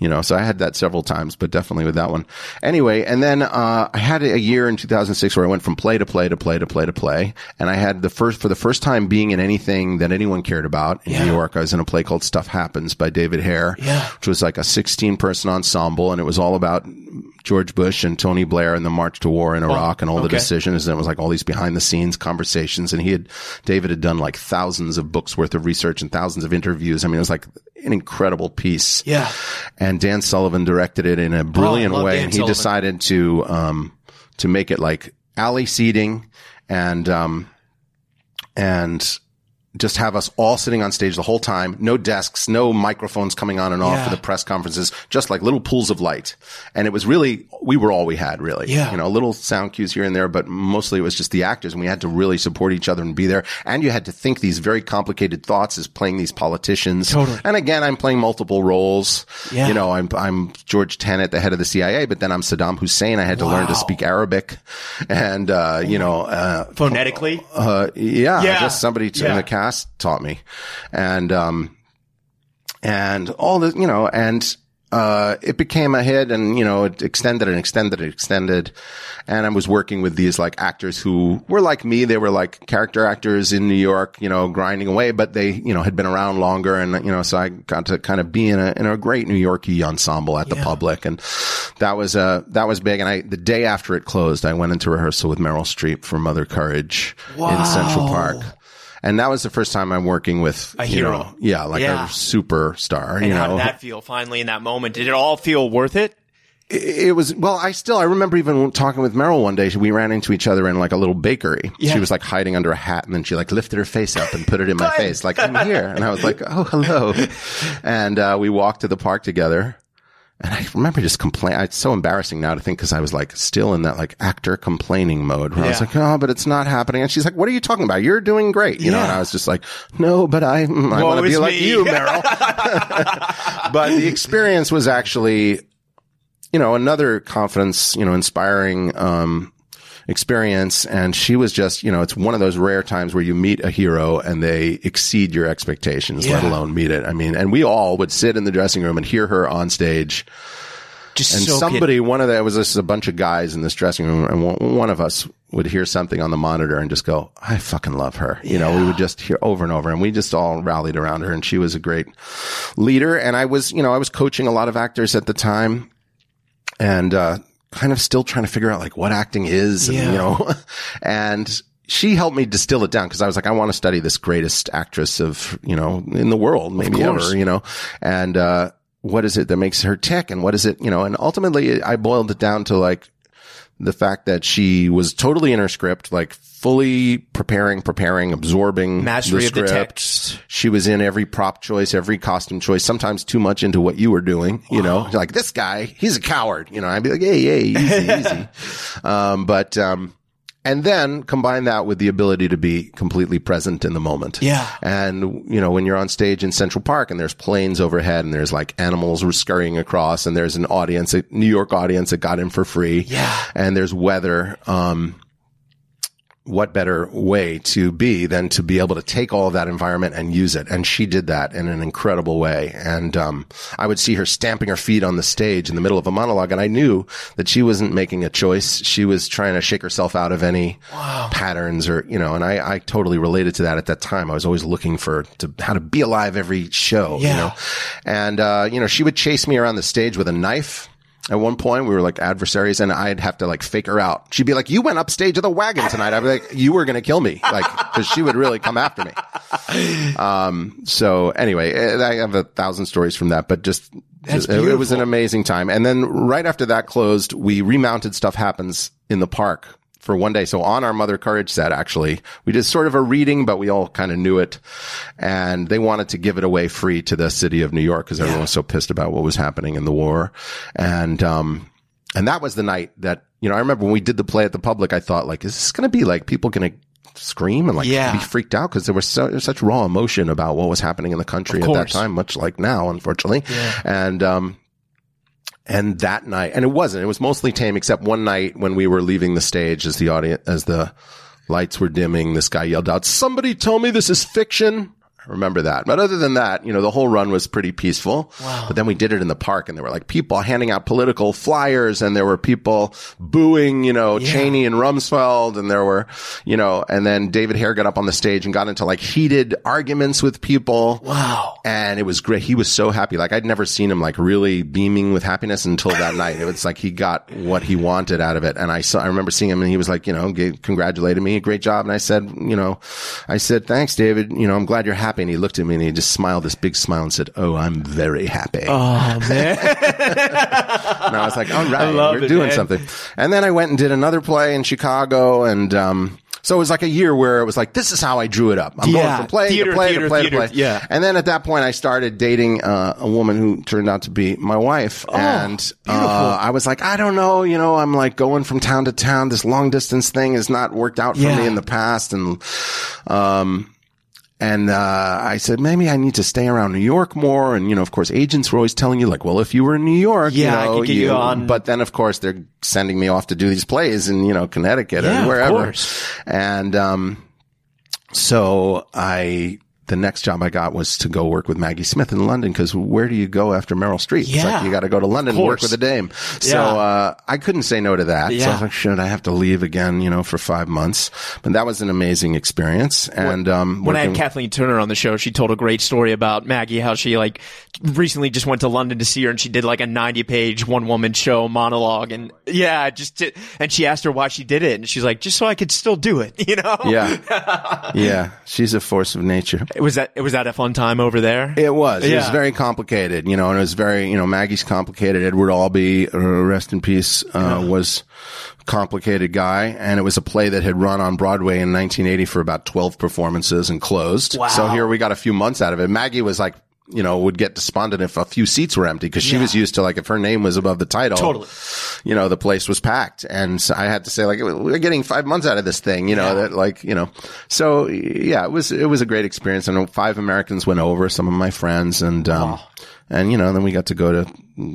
you know, so I had that several times, but definitely with that one. Anyway, and then, uh, I had a year in 2006 where I went from play to play to play to play to play. And I had the first, for the first time being in anything that anyone cared about in Yeah. New York. I was in a play called Stuff Happens by David Hare, Yeah. which was like a 16 person ensemble. And it was all about George Bush and Tony Blair and the march to war in Iraq and all the decisions. And it was like all these behind the scenes conversations. And he had, David had done like thousands of books worth of research and thousands of interviews. I mean, it was like an incredible piece. Yeah. And Dan Sullivan directed it in a brilliant love way. Dan and he Sullivan. decided to, um, to make it like alley seating and, um, and just have us all sitting on stage the whole time. No desks, no microphones coming on and off Yeah. for the press conferences, just like little pools of light. And it was really, we were all we had really. Yeah. You know, little sound cues here and there, but mostly it was just the actors and we had to really support each other and be there. And you had to think these very complicated thoughts as playing these politicians. Totally. And again, I'm playing multiple roles. Yeah. You know, I'm, I'm George Tenet, the head of the CIA, but then I'm Saddam Hussein. I had to learn to speak Arabic and, uh, you know, uh, Phonetically. uh, yeah, Yeah. just somebody to, in the taught me. And, um, and all the, you know, and, uh, it became a hit and, you know, it extended and extended and extended. And I was working with these like actors who were like me. They were like character actors in New York, you know, grinding away, but they, you know, had been around longer. And, you know, so I got to kind of be in a, in a great New Yorkie ensemble at the public. And that was, uh, that was big. And I, the day after it closed, I went into rehearsal with Meryl Streep for Mother Courage in Central Park. And that was the first time I'm working with A hero. know, yeah, like Yeah. a superstar. And you how know, did that feel finally in that moment? Did it all feel worth it? it, it was well. I still I remember even talking with Meryl one day. We ran into each other in like a little bakery. Yeah. She was like hiding under a hat, and then she like lifted her face up and put it in my face, like I'm here. And I was like, oh hello. And uh, we walked to the park together. And I remember just complain. It's so embarrassing now to think because I was like still in that like actor complaining mode where I was like, oh, but it's not happening. And she's like, what are you talking about? You're doing great, you know. And I was just like, no, but I, mm, I want to be is like you, Meryl. but the experience was actually, you know, another confidence, you know, inspiring, um, experience. And she was just, you know, it's one of those rare times where you meet a hero and they exceed your expectations, let alone meet it. I mean, and we all would sit in the dressing room and hear her on stage. Just And somebody, one of the, it was just a bunch of guys in this dressing room, and one, one of us would hear something on the monitor and just go, I fucking love her. You know, we would just hear over and over, and we just all rallied around her, and she was a great leader. And I was, you know, I was coaching a lot of actors at the time, and, uh, kind of still trying to figure out like what acting is, and, Yeah. you know, and, she helped me distill it down because I was like, I want to study this greatest actress of, you know, in the world, maybe ever, you know, and, uh, what is it that makes her tick and what is it, you know, and ultimately I boiled it down to like the fact that she was totally in her script, like fully preparing, preparing, absorbing Mastery the of the text. She was in every prop choice, every costume choice, sometimes too much into what you were doing, you know, like this guy, he's a coward, you know, I'd be like, hey, hey, easy, easy. Um, but, um, and then combine that with the ability to be completely present in the moment. Yeah. And, you know, when you're on stage in Central Park and there's planes overhead and there's like animals scurrying across and there's an audience, a New York audience that got in for free. Yeah. And there's weather. Um, what better way to be than to be able to take all of that environment and use it? And she did that in an incredible way. And, um, I would see her stamping her feet on the stage in the middle of a monologue. And I knew that she wasn't making a choice. She was trying to shake herself out of any patterns or, you know, and I, I totally related to that at that time. I was always looking for to how to be alive every show, you Yeah. know, and, uh, you know, she would chase me around the stage with a knife At one point, we were like adversaries, and I'd have to like fake her out. She'd be like, "You went upstage of the wagon tonight." I'd be like, "You were gonna kill me," like because she would really come after me. Um. So anyway, eh, I have a thousand stories from that, but just it, it was an amazing time. And then right after that closed, we remounted Stuff Happens in the park for one day. So on our Mother Courage set, actually, we did sort of a reading, but we all kind of knew it. And they wanted to give it away free to the city of New York because everyone was so pissed about what was happening in the war. And, um, and that was the night that, you know, I remember when we did the play at the public, I thought like, is this going to be like people going to scream and like Yeah. be freaked out because there was so, there was such raw emotion about what was happening in the country at that time, much like now, unfortunately. And, um, and that night, and it wasn't, it was mostly tame except one night when we were leaving the stage as the audience, as the lights were dimming, this guy yelled out, somebody tell me this is fiction. I remember that. But other than that, you know, the whole run was pretty peaceful. Wow. But then we did it in the park and there were like people handing out political flyers and there were people booing, you know, Cheney and Rumsfeld and there were, you know, and then David Hare got up on the stage and got into like heated arguments with people. Wow. And it was great. He was so happy. Like I'd never seen him like really beaming with happiness until that night. It was like he got what he wanted out of it. And I saw, I remember seeing him and he was like, you know, congratulated me. Great job. And I said, you know, I said, thanks, David. You know, I'm glad you're happy. And he looked at me and he just smiled this big smile and said, Oh, I'm very happy. Oh man. And I was like, all right, we're it, doing man. something. And then I went and did another play in Chicago and, um, so it was like a year where it was like, this is how I drew it up. I'm going from play Theater, to play theater, to play theater. to play. Yeah. And then at that point, I started dating uh, a woman who turned out to be my wife. and uh, I was like, I don't know, you know, I'm like going from town to town. This long distance thing has not worked out for Yeah. me in the past. And, um, and uh, I said, maybe I need to stay around New York more. And, you know, of course, agents were always telling you, like, well, if you were in New York, Yeah, I you know, could get you on- But then, of course, they're sending me off to do these plays in, you know, Connecticut Yeah, or wherever. And um, so I. The next job I got was to go work with Maggie Smith in London because where do you go after Meryl Streep? It's Yeah. like you got to go to London and work with a dame. So Yeah. uh, I couldn't say no to that. So I was like, should I have to leave again? You know, for five months. But that was an amazing experience. And um, when I had Kathleen Turner on the show, she told a great story about Maggie, how she like recently just went to London to see her and she did like a 90 page one woman show monologue. And yeah, just, did, and she asked her why she did it. And she's like, just so I could still do it, you know? yeah, yeah, she's a force of nature. It was that, it was that a fun time over there? It was. It was very complicated, you know, and it was very, you know, Maggie's complicated. Edward Albee, uh, rest in peace, uh, was complicated guy. And it was a play that had run on Broadway in 1980 for about 12 performances and closed. Wow. So here we got a few months out of it. Maggie was like, you know, would get despondent if a few seats were empty because she Yeah. was used to like if her name was above the title. Totally. You know, the place was packed. And so I had to say like, we're getting five months out of this thing, you know, Yeah. that like, you know, so yeah, it was, it was a great experience. I know five Americans went over, some of my friends and, um, and you know, then we got to go to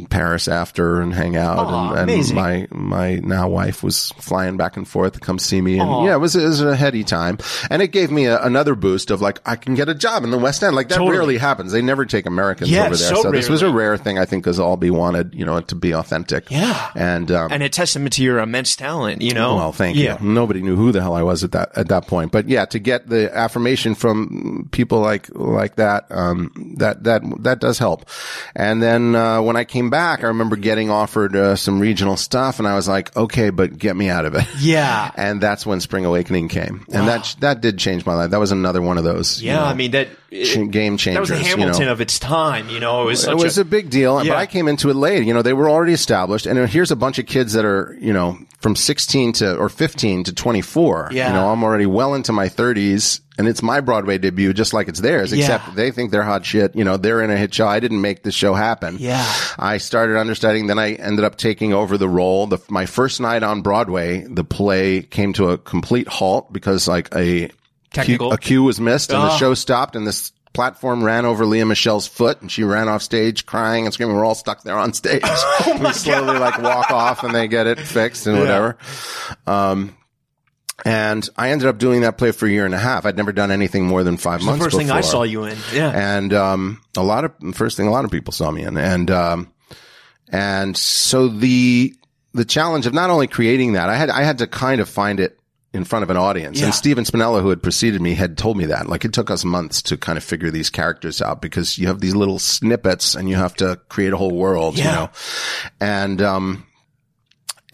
Paris after and hang out. Aw, and, and my, my now wife was flying back and forth to come see me. And yeah, it was, it was a heady time. And it gave me a, another boost of like, I can get a job in the West End. Like that Totally. rarely happens. They never take Americans Yeah, over there. so So, this was a rarely. rare thing, I think, because Albee wanted, you know, to be authentic. Yeah. And, um, And a testament to your immense talent, you know? well, thank yeah. you. Nobody knew who the hell I was at that at that point. But yeah, to get the affirmation from people like like that, um, that that that does help. And then uh, when I came back, I remember getting offered uh, some regional stuff, and I was like, okay, but get me out of it. Yeah. And that's when Spring Awakening came, and that that did change my life. That was another one of those. you Yeah. know, I mean, that, ch- game changers. that was the you know. Hamilton of its time, you know? It was such It was a, a, big deal, Yeah. but I came into it late. You know, they were already established, and here's a bunch of kids that are, you know, from 16 to or 15 to 24. Yeah. You know, I'm already well into my 30s, and it's my Broadway debut, just like it's theirs. Yeah. Except they think they're hot shit. You know, they're in a hit show. I didn't make the show happen. Yeah. I started understudying. Then I ended up taking over the role. The, my first night on Broadway, the play came to a complete halt because like a Technical. cue, a cue was missed, and the Oh. show stopped, and this platform ran over Lea Michele's foot, and she ran off stage crying and screaming. We're all stuck there on stage. Oh we slowly like walk off, and they get it fixed and whatever. Um, and I ended up doing that play for a year and a half. I'd never done anything more than five months. the first thing I saw you in. Yeah. and um, a lot of first thing a lot of people saw me in, and um, and so the the challenge of not only creating that, I had I had to kind of find it in front of an audience. Yeah. And Stephen Spinella, who had preceded me, had told me that. Like it took us months to kind of figure these characters out because you have these little snippets and you have to create a whole world, you know. And um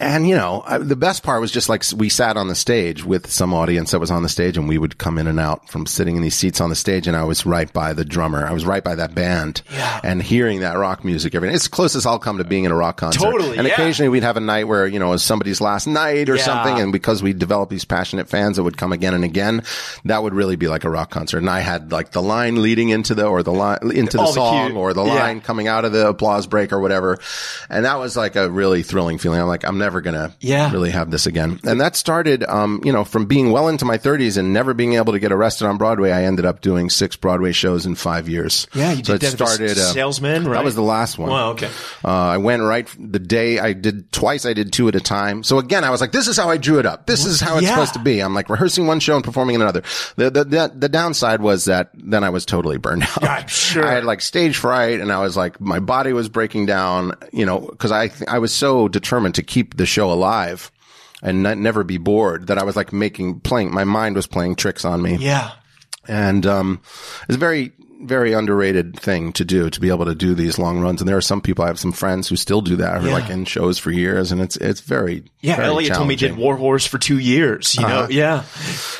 and you know, I, the best part was just like we sat on the stage with some audience that was on the stage and we would come in and out from sitting in these seats on the stage and I was right by the drummer. I was right by that band Yeah. and hearing that rock music every night. It's closest I'll come to being in a rock concert. Totally, And yeah. occasionally we'd have a night where, you know, it was somebody's last night or Yeah. something. And because we developed these passionate fans that would come again and again, that would really be like a rock concert. And I had like the line leading into the, or the line, into the All song cue- or the line coming out of the applause break or whatever. And that was like a really thrilling feeling. I'm like, I'm never going to Yeah. really have this again. And that started, um, you know, from being well into my 30s and never being able to get arrested on Broadway. I ended up doing six Broadway shows in five years. Yeah, you so did of a started. Uh, Salesman, right? That was the last one. Wow, okay. Uh, I went right the day I did twice. I did two at a time. So again, I was like, this is how I drew it up. This is how it's Yeah. supposed to be. I'm like rehearsing one show and performing in another. The, the, the, the downside was that then I was totally burned out. I'm sure. I had like stage fright and I was like, my body was breaking down, you know, cause I, I was so determined to keep the show alive and not, never be bored that I was like making, playing, my mind was playing tricks on me Yeah. and um, it's very very underrated thing to do to be able to do these long runs. And there are some people I have some friends who still do that, who Yeah. are like in shows for years, and it's it's very Yeah. very Elliot told me he did. War Horse for two years. You know. Yeah.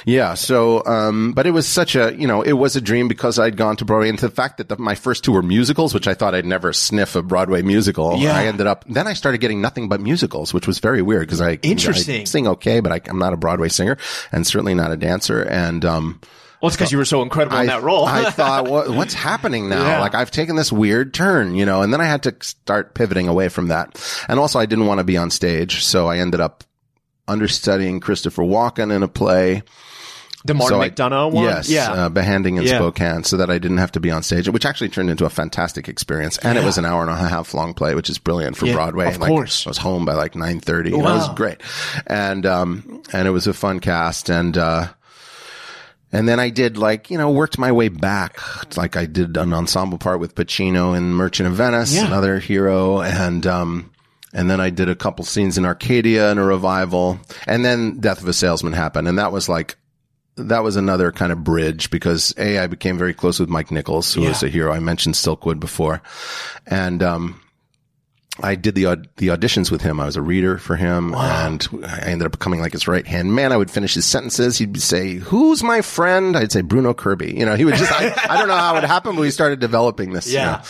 Yeah. So, um, but it was such a, you know, it was a dream because I'd gone to Broadway and the fact that the, my first two were musicals, which I thought I'd never sniff a Broadway musical. Yeah. I ended up, then I started getting nothing but musicals, which was very weird because I, Interesting. I sing okay, but I, I'm not a Broadway singer and certainly not a dancer. And, um, Well, it's because you were so incredible in I, that role. I thought, what, what's happening now? Yeah. Like I've taken this weird turn, you know, and then I had to start pivoting away from that. And also I didn't want to be on stage. So I ended up understudying Christopher Walken in a play. the Martin So I- McDonagh one. Yes, Yeah. uh, behanding in Yeah. Spokane, so that I didn't have to be on stage, which actually turned into a fantastic experience. And it was an hour and a half long play, which is brilliant for Yeah, Broadway. of Like, course. I was home by like nine thirty. You know, It was great, and um, and it was a fun cast, and uh, and then I did like, you know, worked my way back. Like I did an ensemble part with Pacino in Merchant of Venice, Yeah. another hero. And, um, and then I did a couple scenes in Arcadia and a revival. And then Death of a Salesman happened. And that was like, that was another kind of bridge because A, I became very close with Mike Nichols, who Yeah. was a hero. I mentioned Silkwood before. And, um, I did the aud- the auditions with him. I was a reader for him, and I ended up becoming like his right hand man. I would finish his sentences. He'd say, "Who's my friend?" I'd say Bruno Kirby. You know, he would just. I, I don't know how it happened, but we started developing this. you Yeah. know.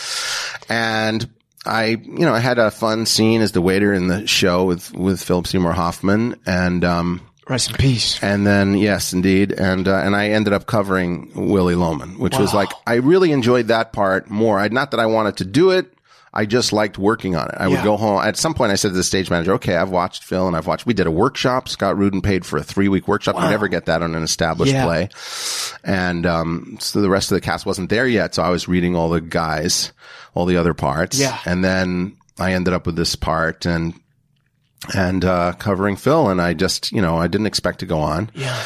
and I, you know, I had a fun scene as the waiter in the show with with Philip Seymour Hoffman, and um, Rest in peace. and then, yes, indeed. And, uh, and I ended up covering Willy Loman, which was like, I really enjoyed that part more. I, not that I wanted to do it. I just liked working on it. I would go home. At some point, I said to the stage manager, okay, I've watched Phil and I've watched, we did a workshop. Scott Rudin paid for a three week workshop. You never get that on an established Yeah. play. And, um, so the rest of the cast wasn't there yet. So I was reading all the guys, all the other parts. Yeah. And then I ended up with this part and, and, uh, covering Phil. And I just, you know, I didn't expect to go on. Yeah.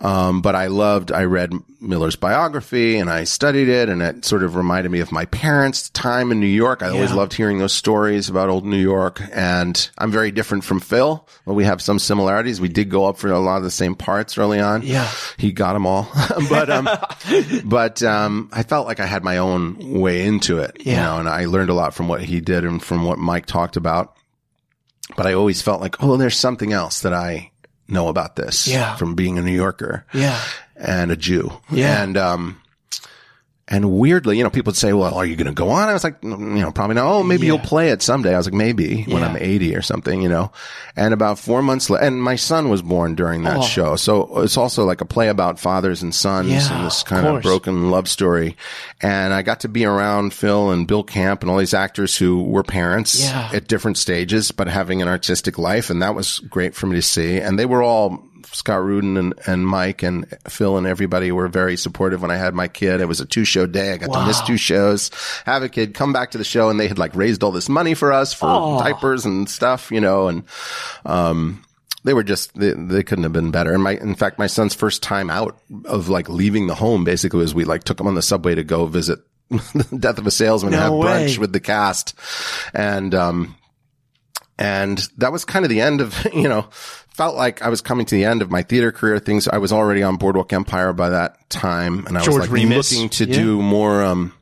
Um, but I loved, I read Miller's biography and I studied it and it sort of reminded me of my parents' time in New York. I always loved hearing those stories about old New York and I'm very different from Phil, but we have some similarities. We did go up for a lot of the same parts early on. Yeah. He got them all. but, um, but, um, I felt like I had my own way into it, you know, and I learned a lot from what he did and from what Mike talked about. But I always felt like, oh, there's something else that I know about this Yeah. from being a New Yorker Yeah. and a Jew. Yeah. And, um, and weirdly, you know, people would say, well, are you going to go on? I was like, "Mm, you know, probably not. Oh, maybe Yeah. you'll play it someday. I was like, maybe when I'm 80 or something, you know, and about four months later, and my son was born during that Oh. show. So it's also like a play about fathers and sons Yeah, and this kind of course. broken love story. And I got to be around Phil and Bill Camp and all these actors who were parents Yeah. at different stages, but having an artistic life. And that was great for me to see. And they were all Scott Rudin and, and Mike and Phil and everybody were very supportive when I had my kid. It was a two show day. I got to miss two shows, have a kid, come back to the show and they had like raised all this money for us for Oh. diapers and stuff, you know, and, um, they were just they, they couldn't have been better. And my in fact my son's first time out of like leaving the home basically was we like took him on the subway to go visit the death of a salesman and No have brunch with the cast. And um and that was kind of the end of, you know, felt like I was coming to the end of my theater career. Things I was already on Boardwalk Empire by that time, and I George was like Remus. looking to Yeah. do more, um,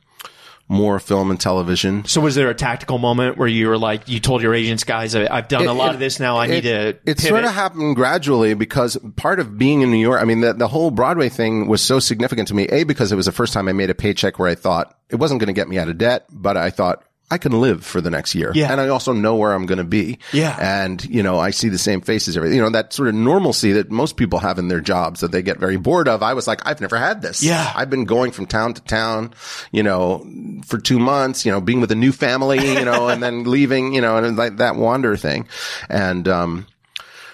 more film and television. So was there a tactical moment where you were like, you told your agents, guys, I've done a lot It- of this now. I need to. It pivot. sort of happened gradually because part of being in New York, I mean, the, the whole Broadway thing was so significant to me. A, because it was the first time I made a paycheck where I thought it wasn't going to get me out of debt, but I thought I can live for the next year. Yeah. And I also know where I'm going to be. Yeah. And, you know, I see the same faces every, you know, that sort of normalcy that most people have in their jobs that they get very bored of. I was like, I've never had this. Yeah. I've been going from town to town, you know, for two months, you know, being with a new family, you know, and then leaving, you know, and like that wander thing. And, um,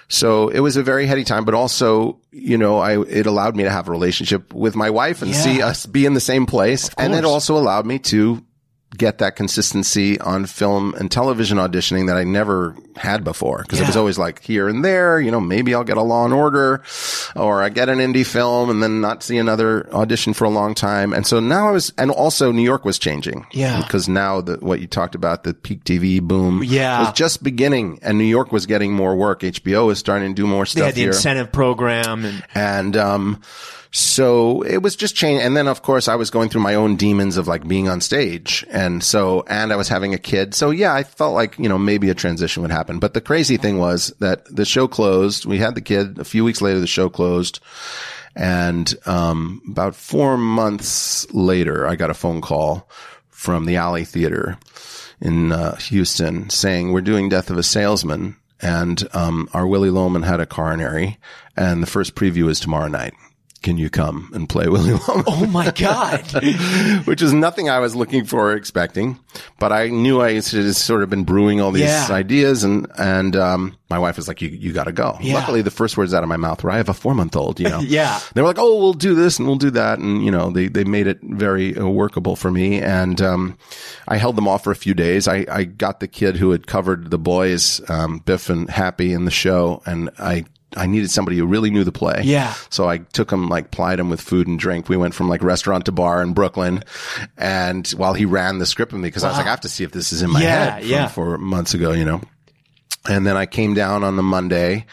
so it was a very heady time, but also, you know, I, it allowed me to have a relationship with my wife and Yeah. see us be in the same place. And it also allowed me to get that consistency on film and television auditioning that I never had before. Cause it was always like here and there, you know, maybe I'll get a Law and Order or I get an indie film and then not see another audition for a long time. And so now I was, and also New York was changing. Yeah. Because now the, what you talked about, the peak TV boom Yeah. was just beginning and New York was getting more work. HBO was starting to do more They stuff had the here. incentive program and And, um, so it was just change. And then of course I was going through my own demons of like being on stage. And so, and I was having a kid. So yeah, I felt like, you know, maybe a transition would happen. But the crazy thing was that the show closed. We had the kid a few weeks later, the show closed. And, um, about four months later, I got a phone call from the Alley Theater in uh, Houston saying, we're doing Death of a Salesman. And, um, our Willy Loman had a coronary and the first preview is tomorrow night. Can you come and play Willy Loman? oh my God. Which is nothing I was looking for or expecting, but I knew I had sort of been brewing all these Yeah. ideas and, and, um, my wife was like, you, you gotta go. Yeah. Luckily, the first words out of my mouth were, I have a four month old, you know? Yeah. They were like, oh, we'll do this and we'll do that. And, you know, they, they made it very uh, workable for me. And, um, I held them off for a few days. I, I got the kid who had covered the boys, um, Biff and Happy in the show. And I, I needed somebody who really knew the play. Yeah. So I took him, like, plied him with food and drink. We went from like restaurant to bar in Brooklyn. And while he ran the script with me, cause I was like, I have to see if this is in my Yeah, head from, yeah. for months ago, you know. And then I came down on the Monday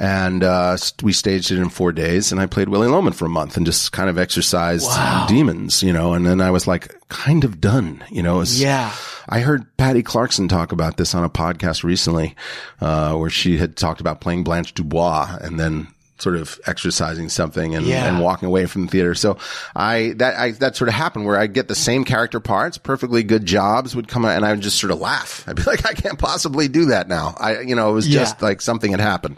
and, uh, we staged it in four days and I played Willy Loman for a month and just kind of exercised demons, you know, and then I was like kind of done, you know, was- Yeah. I heard Patty Clarkson talk about this on a podcast recently, uh, where she had talked about playing Blanche Dubois and then sort of exercising something and, Yeah. and walking away from the theater. So I, that, I, that sort of happened where I get the same character parts, perfectly good jobs would come out and I would just sort of laugh. I'd be like, I can't possibly do that now. I, you know, it was Yeah. just like something had happened.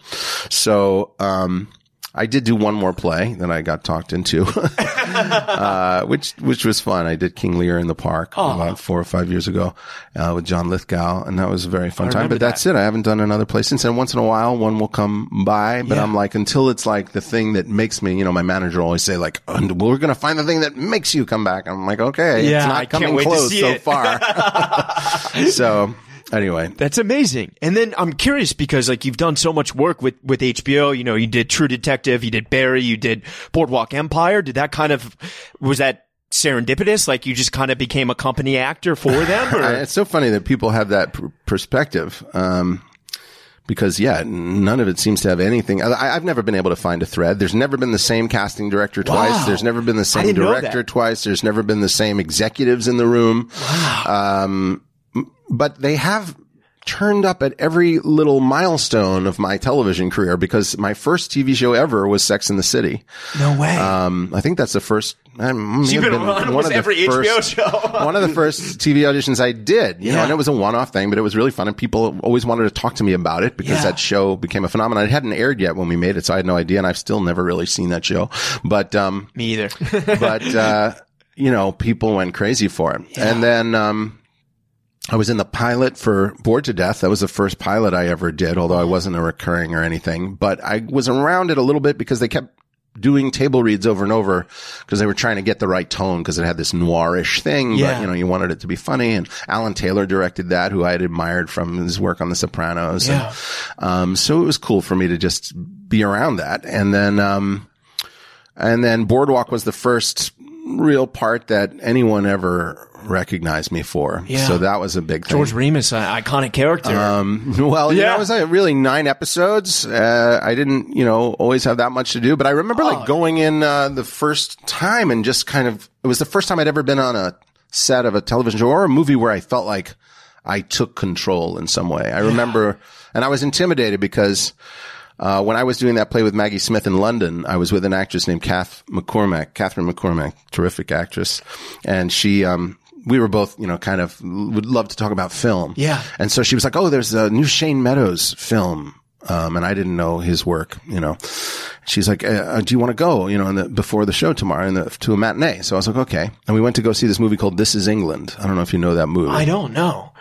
So, um, I did do one more play that I got talked into, uh, which which was fun. I did King Lear in the Park about four or five years ago uh, with John Lithgow, and that was a very fun time. But that's it. I haven't done another play since. And once in a while, one will come by. But Yeah. I'm like, until it's like the thing that makes me, you know, my manager always say like, "And we're going to find the thing that makes you come back. I'm like, okay, Yeah, it's I not can't coming close so it. far. so anyway, That's amazing. And then I'm curious because like you've done so much work with, with HBO, you know, you did True Detective, you did Barry, you did Boardwalk Empire. Did that kind of, was that serendipitous? Like you just kind of became a company actor for them or? it's so funny that people have that pr- perspective. Um, because yeah, none of it seems to have anything. I, I've never been able to find a thread. There's never been the same casting director twice. Wow. There's never been the same director twice. There's never been the same executives in the room. Um, m- but they have turned up at every little milestone of my television career because my first TV show ever was Sex in the City. no way. Um, I think that's the first. I may you've have been on almost every HBO show. one of the first TV auditions I did, you know, and it was a one-off thing, but it was really fun, and people always wanted to talk to me about it because Yeah. that show became a phenomenon. It hadn't aired yet when we made it, so I had no idea, and I've still never really seen that show. But um, Me either. but uh, you know, people went crazy for it, and then um. I was in the pilot for Bored to Death. That was the first pilot I ever did, although I wasn't a recurring or anything. But I was around it a little bit because they kept doing table reads over and over because they were trying to get the right tone because it had this noirish thing. Yeah. But, you know, you wanted it to be funny. And Alan Taylor directed that, who I had admired from his work on The Sopranos. And, Yeah. um, so it was cool for me to just be around that. And then, um, and then Boardwalk was the first real part that anyone ever recognize me for. Yeah. So that was a big thing. George Remus, an iconic character. Um, well, you Yeah. know, it was like really nine episodes. Uh, I didn't, you know, always have that much to do, but I remember Oh. like going in, uh, the first time and just kind of, it was the first time I'd ever been on a set of a television show or a movie where I felt like I took control in some way. I remember, and I was intimidated because, uh, when I was doing that play with Maggie Smith in London, I was with an actress named Kath McCormack, Catherine McCormack, terrific actress. And she, um, we were both, you know, kind of would love to talk about film. Yeah. And so she was like, Oh, there's a new Shane Meadows film. Um, and I didn't know his work, you know. She's like, uh, uh, do you want to go, you know, in the, before the show tomorrow in the, to a matinee? So I was like, okay. And we went to go see this movie called This Is England. I don't know if you know that movie. I don't know.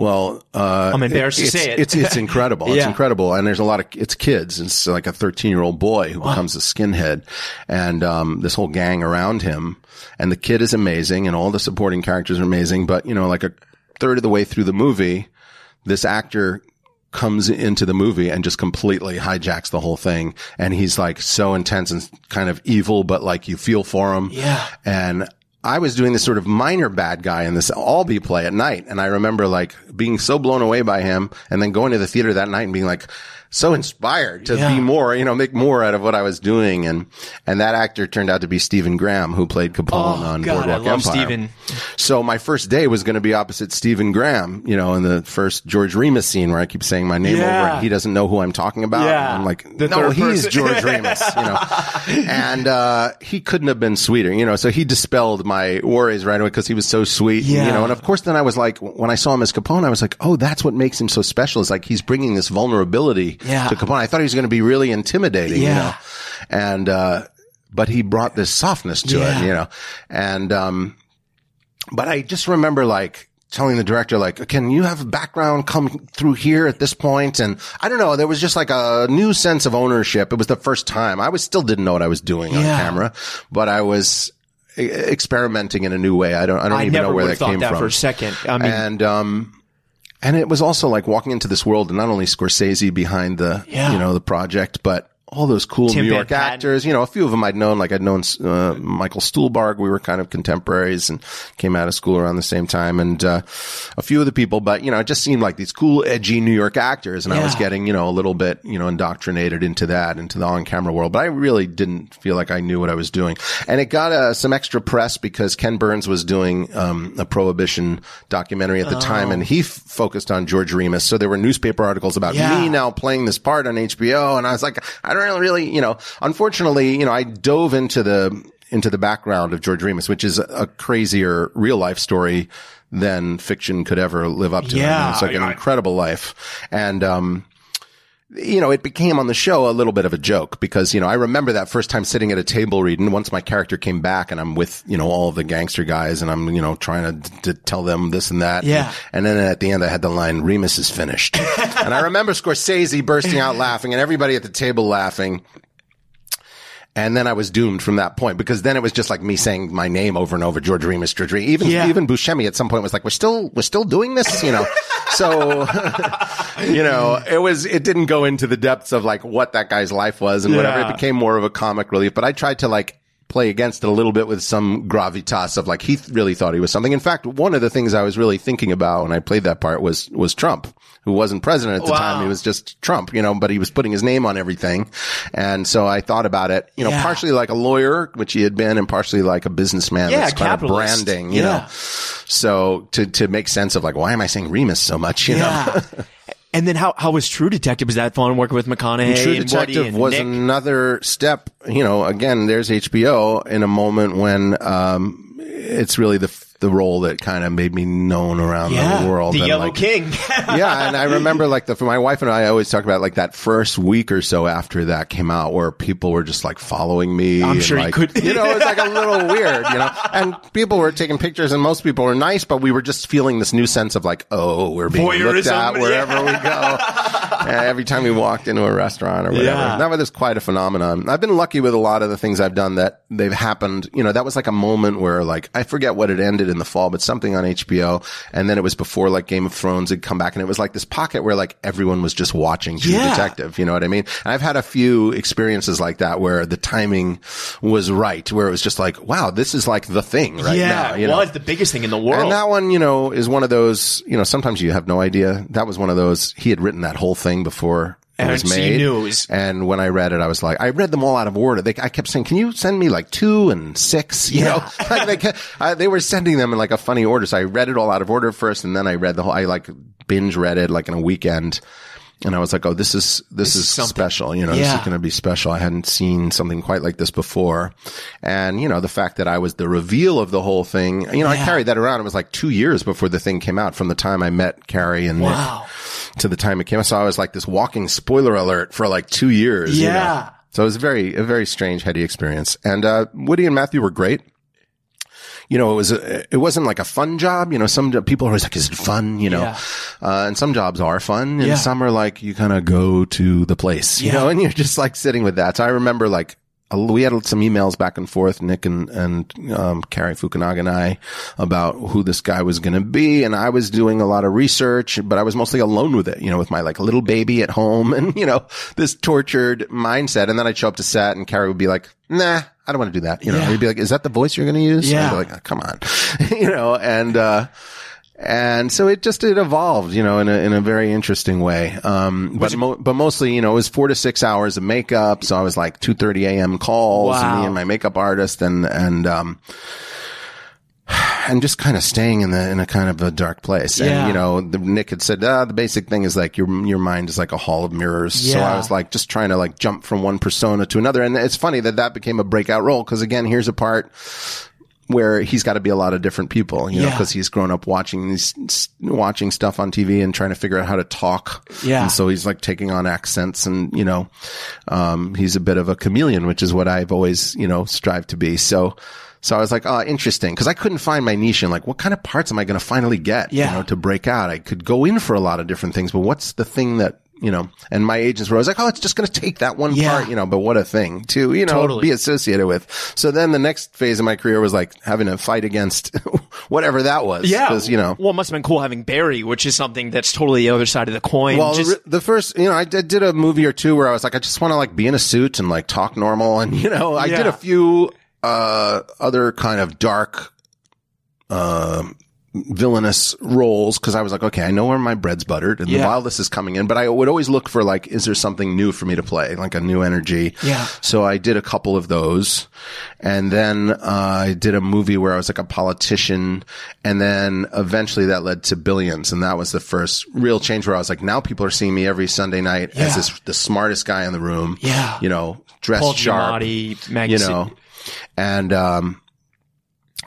Well, uh, I'm embarrassed to say it. It's, it's incredible. It's incredible. And there's a lot of, it's kids. It's like a 13 year old boy who becomes a skinhead and, um, this whole gang around him. And the kid is amazing and all the supporting characters are amazing. But, you know, like a third of the way through the movie, this actor comes into the movie and just completely hijacks the whole thing. And he's like so intense and kind of evil, but like you feel for him. Yeah. And I was doing this sort of minor bad guy in this Albee play at night. And I remember like being so blown away by him and then going to the theater that night and being like, so inspired to Yeah. be more, you know, make more out of what I was doing. And, and that actor turned out to be Stephen Graham, who played Capone Oh, on God, I Boardwalk love Empire. Stephen. So my first day was going to be opposite Stephen Graham, you know, in the first George Remus scene where I keep saying my name Yeah. over and he doesn't know who I'm talking about. Yeah. And I'm like, The no, he's. George Remus, you know, and, uh, he couldn't have been sweeter, you know, so he dispelled my worries right away because he was so sweet, Yeah. you know, and of course then I was like, when I saw him as Capone, I was like, oh, that's what makes him so special is like he's bringing this vulnerability Yeah. to Capone. I thought he was going to be really intimidating, you know, and, uh, but he brought this softness to Yeah. it, you know, and, um, but I just remember like telling the director, like, can you have background come through here at this point? And I don't know, there was just like a new sense of ownership. It was the first time. I was still didn't know what I was doing on camera, but I was experimenting in a new way. I don't, I don't I even know where that came that from. for a second. I mean, and, um, and it was also like walking into this world and not only Scorsese behind the, Yeah. you know, the project, but all those cool Tim New York Patten. actors, you know, a few of them I'd known, like I'd known, uh, Michael Stuhlbarg. We were kind of contemporaries and came out of school around the same time. And, uh, a few of the people, but, you know, it just seemed like these cool, edgy New York actors. And I was getting, you know, a little bit, you know, indoctrinated into that, into the on camera world. But I really didn't feel like I knew what I was doing. And it got, uh, some extra press because Ken Burns was doing, um, a prohibition documentary at the time and he f- focused on George Remus. So there were newspaper articles about Yeah. me now playing this part on HBO. And I was like, I don't really, really, you know, unfortunately, you know, I dove into the, into the background of George Remus, which is a crazier real life story than fiction could ever live up to. I mean, Yeah. it's like an incredible life. And, um, you know, it became on the show a little bit of a joke because, you know, I remember that first time sitting at a table reading once my character came back and I'm with, you know, all the gangster guys and I'm, you know, trying to, to tell them this and that. Yeah. And then at the end I had the line, Remus is finished. and I remember Scorsese bursting out laughing and everybody at the table laughing. And then I was doomed from that point because then it was just like me saying my name over and over, George Remus, George Remus. Even, Yeah. even Buscemi at some point was like, we're still, we're still doing this, you know? so, you know, it was, it didn't go into the depths of like what that guy's life was and whatever. It became more of a comic relief, but I tried to like, play against it a little bit with some gravitas of like he th- really thought he was something. In fact, one of the things I was really thinking about when I played that part was was Trump, who wasn't president at the Wow. time. He was just Trump, you know, but he was putting his name on everything. And so I thought about it, you know, Yeah. partially like a lawyer, which he had been, and partially like a businessman Yeah, that's kind of branding, you Yeah. know. So to to make sense of like why am I saying Remus so much, you know? and then how, how was True Detective? Was that fun working with McConaughey True and Woody Detective and was Nick? another step. You know, again, there's HBO in a moment when um, it's really the the role that kind of made me known around yeah, the world. the and, Yellow like, King. yeah, and I remember like the for my wife and I always talk about like that first week or so after that came out, where people were just like following me. I'm sure you could- you know, it was like a little weird, you know. And people were taking pictures, and most people were nice, but we were just feeling this new sense of like, oh, we're being looked at wherever yeah. we go. Every time we walked into a restaurant or whatever. Yeah. That was quite a phenomenon. I've been lucky with a lot of the things I've done that they've happened. You know, that was like a moment where like I forget what it ended in the fall, but something on HBO. And then it was before like Game of Thrones had come back and it was like this pocket where like everyone was just watching True Yeah. Detective. You know what I mean? And I've had a few experiences like that where the timing was right, where it was just like, wow, this is like the thing right yeah, now. You well, know? it's the biggest thing in the world. And that one, you know, is one of those, you know, sometimes you have no idea. That was one of those, he had written that whole thing before And was so you made. knew it was- And when I read it, I was like, I read them all out of order. They, I kept saying, can you send me like two and six? You Yeah. know, like they, kept, I, they were sending them in like a funny order. So I read it all out of order first and then I read the whole, I like binge read it like in a weekend. And I was like, oh, this is, this, is, is something. special. You know, this is going to be special. I hadn't seen something quite like this before. And, you know, the fact that I was the reveal of the whole thing, you know, I carried that around. It was like two years before the thing came out from the time I met Cary and Wow. Nick to the time it came out. So I was like this walking spoiler alert for like two years. you know. Yeah. So it was a very, a very strange, heady experience. And, uh, Woody and Matthew were great. You know, it was, a, it wasn't like a fun job. You know, some people are always like, is it fun? You know, Yeah. uh, and some jobs are fun and Yeah. some are like, you kind of go to the place, you Yeah. know, and you're just like sitting with that. So I remember like, we had some emails back and forth, Nick and, and, um, Cary Fukunaga and I about who this guy was going to be. And I was doing a lot of research, but I was mostly alone with it, you know, with my like little baby at home and, you know, this tortured mindset. And then I'd show up to set and Cary would be like, nah, I don't want to do that. You know, Yeah. he'd be like, is that the voice you're going to use? Yeah. I'd be like, "Oh, come on, you know, and, uh, and so it just it evolved, you know, in a in a very interesting way. Um, but mo- but mostly, you know, it was four to six hours of makeup. So I was like two thirty a.m. calls, Wow. me and my makeup artist, and and um, and just kind of staying in the in a kind of a dark place. Yeah. And you know, the, Nick had said, ah, the basic thing is like your your mind is like a hall of mirrors. Yeah. So I was like just trying to like jump from one persona to another. And it's funny that that became a breakout role because again, here's a part where he's got to be a lot of different people, you know, Yeah. because he's grown up watching these, watching stuff on TV and trying to figure out how to talk. Yeah. And so he's like taking on accents and, you know, um, he's a bit of a chameleon, which is what I've always, you know, strived to be. So, so I was like, oh, interesting. Cause I couldn't find my niche and like, what kind of parts am I going to finally get, Yeah. you know, to break out? I could go in for a lot of different things, but what's the thing that, you know, and my agents were always like, oh, it's just going to take that one Yeah. part, you know, but what a thing to, you know, Totally. be associated with. So then the next phase of my career was like having to fight against whatever that was. Yeah. Cause, you know, Well, it must have been cool having Barry, which is something that's totally the other side of the coin. well, Just- the, first, you know, I did, did a movie or two where I was like, I just want to like be in a suit and like talk normal. And, you know, I did a few, uh, other kind of dark, um, villainous roles because I was like, okay, I know where my bread's buttered and the Yeah. wildness is coming in, but I would always look for like, is there something new for me to play, like a new energy? Yeah. So I did a couple of those, and then uh, I did a movie where I was like a politician, and then eventually that led to Billions, and that was the first real change where I was like, now people are seeing me every Sunday night Yeah. as this the smartest guy in the room. Yeah. you know, dressed Paul sharp Giamatti, you know, and um,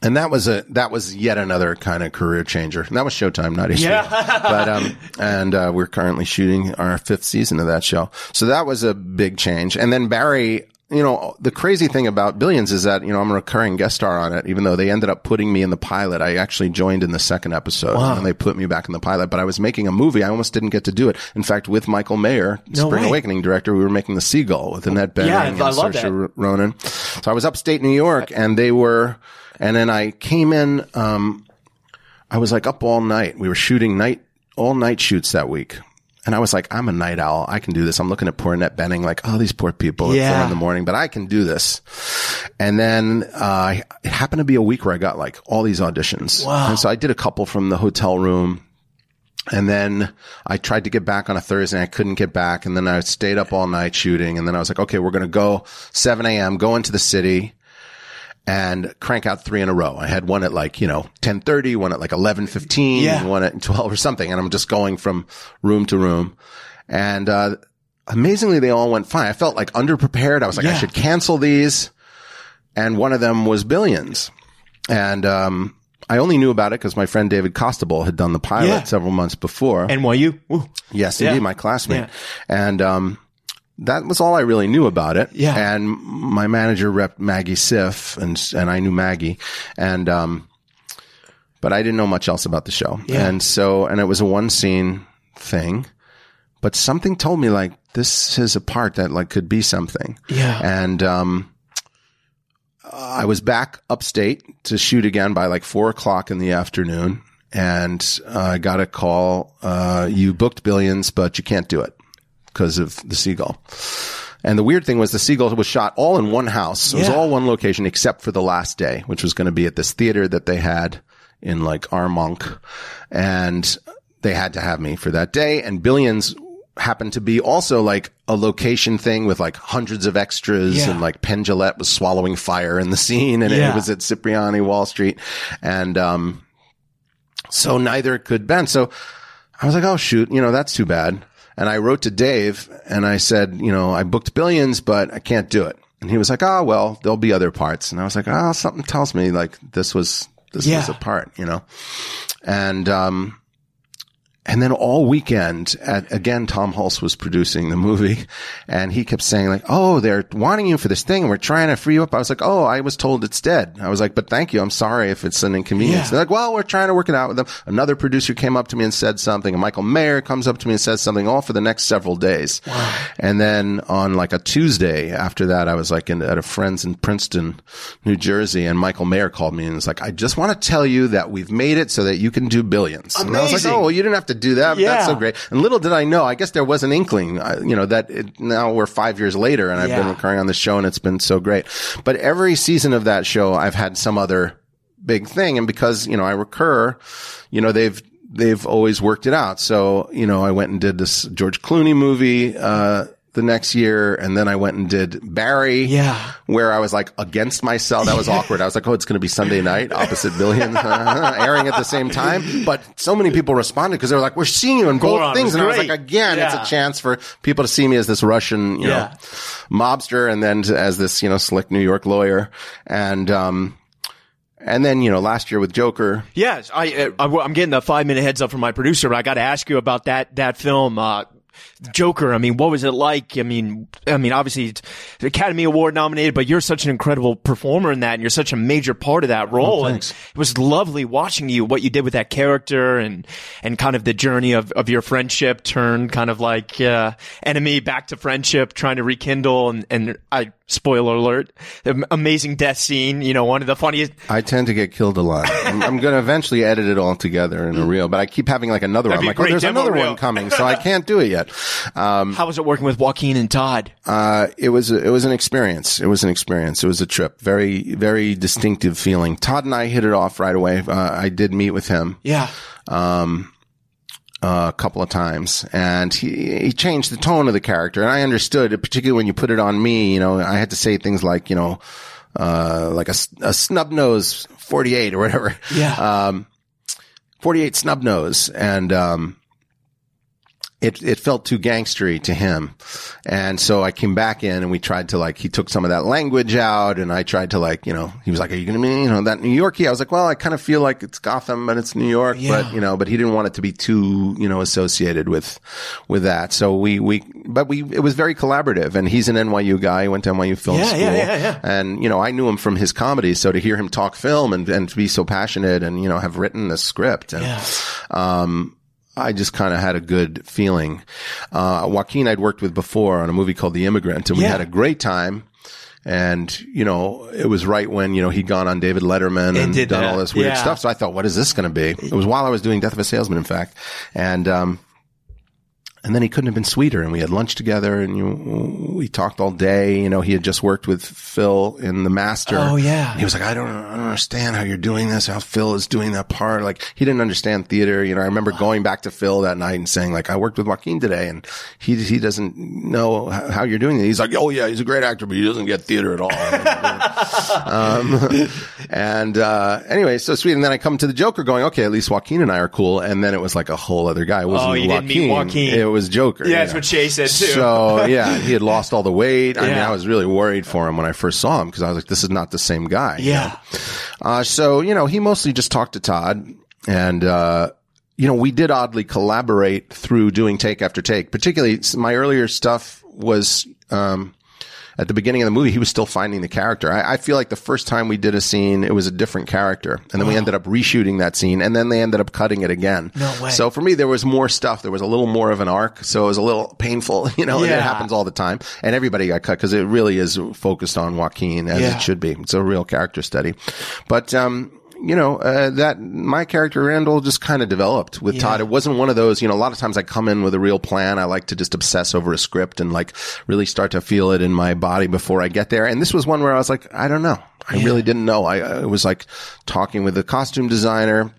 and that was a that was yet another kind of career changer. And that was Showtime, not HBO. Yeah. but um, and uh, we're currently shooting our fifth season of that show. So that was a big change. And then Barry. You know, the crazy thing about Billions is that, you know, I'm a recurring guest star on it, even though they ended up putting me in the pilot. I actually joined in the second episode and they put me back in the pilot, but I was making a movie. I almost didn't get to do it. In fact, with Michael Mayer, No Spring way. Awakening director, we were making The Seagull with Annette Bening Yeah, and Saoirse. Ronan. So I was upstate New York and they were, and then I came in, um, I was like up all night. We were shooting night, all night shoots that week. And I was like, I'm a night owl. I can do this. I'm looking at poor Annette Bening, like, oh, these poor people at Yeah. four in the morning, but I can do this. And then, uh, it happened to be a week where I got like all these auditions. Wow. And so I did a couple from the hotel room. And then I tried to get back on a Thursday. and I couldn't get back. And then I stayed up all night shooting. And then I was like, okay, we're going to go 7 a.m., go into the city and crank out three in a row. I had one at like, you know, 1030, one at like 1115, Yeah. one at 12 or something. And I'm just going from room to room. And, uh, amazingly, they all went fine. I felt like underprepared. I was like, I should cancel these. And one of them was billions. And, um, I only knew about it because my friend David Costabile had done the pilot Yeah. several months before. NYU. Woo. Yes, Yeah. indeed, my classmate. Yeah. And um, that was all I really knew about it. Yeah. And my manager rep Maggie Siff, and and I knew Maggie, and um, but I didn't know much else about the show. Yeah. And so, and it was a one scene thing, but something told me like this is a part that like could be something. Yeah. And um, I was back upstate to shoot again by like four o'clock in the afternoon. And uh, I got a call. Uh, you booked billions, but you can't do it because of the seagull. And the weird thing was the seagull was shot all in one house. It was Yeah. all one location except for the last day, which was going to be at this theater that they had in like Armonk. And they had to have me for that day. And Billions happened to be also like a location thing with like hundreds of extras Yeah. and like Penn Jillette was swallowing fire in the scene and Yeah. it was at Cipriani Wall Street. And, um, so neither could Ben. So I was like, oh shoot, you know, that's too bad. And I wrote to Dave and I said, you know, I booked billions, but I can't do it. And he was like, oh, well, there'll be other parts. And I was like, oh, something tells me like this was, this Yeah. was a part, you know? And, um, and then all weekend, at, again, Tom Hulce was producing the movie and he kept saying like, Oh, they're wanting you for this thing. and We're trying to free you up. I was like, Oh, I was told it's dead. I was like, but thank you. I'm sorry if it's an inconvenience. Yeah. They're like, well, we're trying to work it out with them. Another producer came up to me and said something and Michael Mayer comes up to me and says something all for the next several days. And then on like a Tuesday after that, I was like in, at a friend's in Princeton, New Jersey and Michael Mayer called me and was like, I just want to tell you that we've made it so that you can do billions. And I was like, Oh, well, you didn't have to do that. but That's so great. And little did I know, I guess there was an inkling, uh, you know, that it, now we're five years later and I've been recurring on the show and it's been so great. But every season of that show, I've had some other big thing. And because, you know, I recur, you know, they've, they've always worked it out. So, you know, I went and did this George Clooney movie, uh, the next year, and then I went and did Barry, Yeah. where I was like against myself. That was awkward. I was like, oh, it's going to be Sunday night, opposite Billions, airing at the same time. But so many people responded because they were like, we're seeing you in both things. And I was like, again, Yeah. it's a chance for people to see me as this Russian, you Yeah. know, mobster and then as this, you know, slick New York lawyer. And, um, and then, you know, last year with Joker, Yes, I, uh, I I'm getting a five minute heads up from my producer, but I got to ask you about that that film. Uh, Joker. I mean, what was it like? I mean, I mean, obviously it's Academy Award nominated, but you're such an incredible performer in that, and you're such a major part of that role. and thanks. it was lovely watching you, what you did with that character, and and kind of the journey of of your friendship turned kind of like uh, enemy back to friendship, trying to rekindle. And and I spoiler alert, the amazing death scene. You know, one of the funniest. I tend to get killed a lot. I'm, I'm going to eventually edit it all together in a reel, but I keep having like another That'd one. I'm like, oh, there's another reel. one coming, so I can't do it yet. Um, How was it working with Joaquin and Todd? uh, it was it was an experience. It was an experience. It was a trip. Very very distinctive feeling. Todd and I hit it off right away. Uh, I did meet with him Yeah. uh, a couple of times, and he he changed the tone of the character, and I understood, it, particularly when you put it on me. You know, I had to say things like you know, uh, like a, a snub nose forty eight or whatever. Yeah. Um, 48 snub nose and, um, it, it felt too gangstery to him. And so I came back in and we tried to like, he took some of that language out and I tried to like, you know, he was like, are you going to be, you know, that New Yorkie? I was like, well, I kind of feel like it's Gotham, and it's New York, Yeah. but you know, but he didn't want it to be too, you know, associated with, with that. So we, we, but we, it was very collaborative and he's an NYU guy. He went to NYU film Yeah, school. yeah, yeah, yeah. And, you know, I knew him from his comedy. So to hear him talk film and, and to be so passionate and, you know, have written the script and, Yeah. um, I just kind of had a good feeling. Uh, Joaquin I'd worked with before on a movie called The Immigrant and we Yeah. had a great time. And, you know, it was right when, you know, he'd gone on David Letterman and, done that. all this weird Yeah. stuff. So I thought, what is this going to be? It was while I was doing Death of a Salesman, in fact. And, um, and then he couldn't have been sweeter. And we had lunch together and you, we talked all day. You know, he had just worked with Phil in The Master. Oh, yeah. He was like, I don't, I don't understand how you're doing this, how Phil is doing that part. Like, he didn't understand theater. You know, I remember going back to Phil that night and saying, like, I worked with Joaquin today and he, he doesn't know how you're doing it. He's like, oh yeah, he's a great actor, but he doesn't get theater at all. um, and, uh, anyway, so sweet. And then I come to the Joker going, okay, at least Joaquin and I are cool. And then it was like a whole other guy. It wasn't Oh, you didn't Joaquin. meet Joaquin. It was Joker. Yeah, that's what Shay said too. So yeah, he had lost all the weight. I mean, I was really worried for him when I first saw him because I was like, this is not the same guy. you Yeah. know? Uh, so, you know, he mostly just talked to Todd and, uh, you know, we did oddly collaborate through doing take after take, particularly my earlier stuff was, um, at the beginning of the movie, he was still finding the character. I, I feel like the first time we did a scene, it was a different character. And then we ended up reshooting that scene and then they ended up cutting it again. No way. So for me, there was more stuff. There was a little more of an arc. So it was a little painful, you know, and Yeah. it happens all the time. And everybody got cut because it really is focused on Joaquin as Yeah. it should be. It's a real character study. But, um, you know, uh, that my character Randall just kind of developed with Todd. It wasn't one of those, you know, a lot of times I come in with a real plan. I like to just obsess over a script and like really start to feel it in my body before I get there. And this was one where I was like, I don't know. I really didn't know. I, I was like talking with the costume designer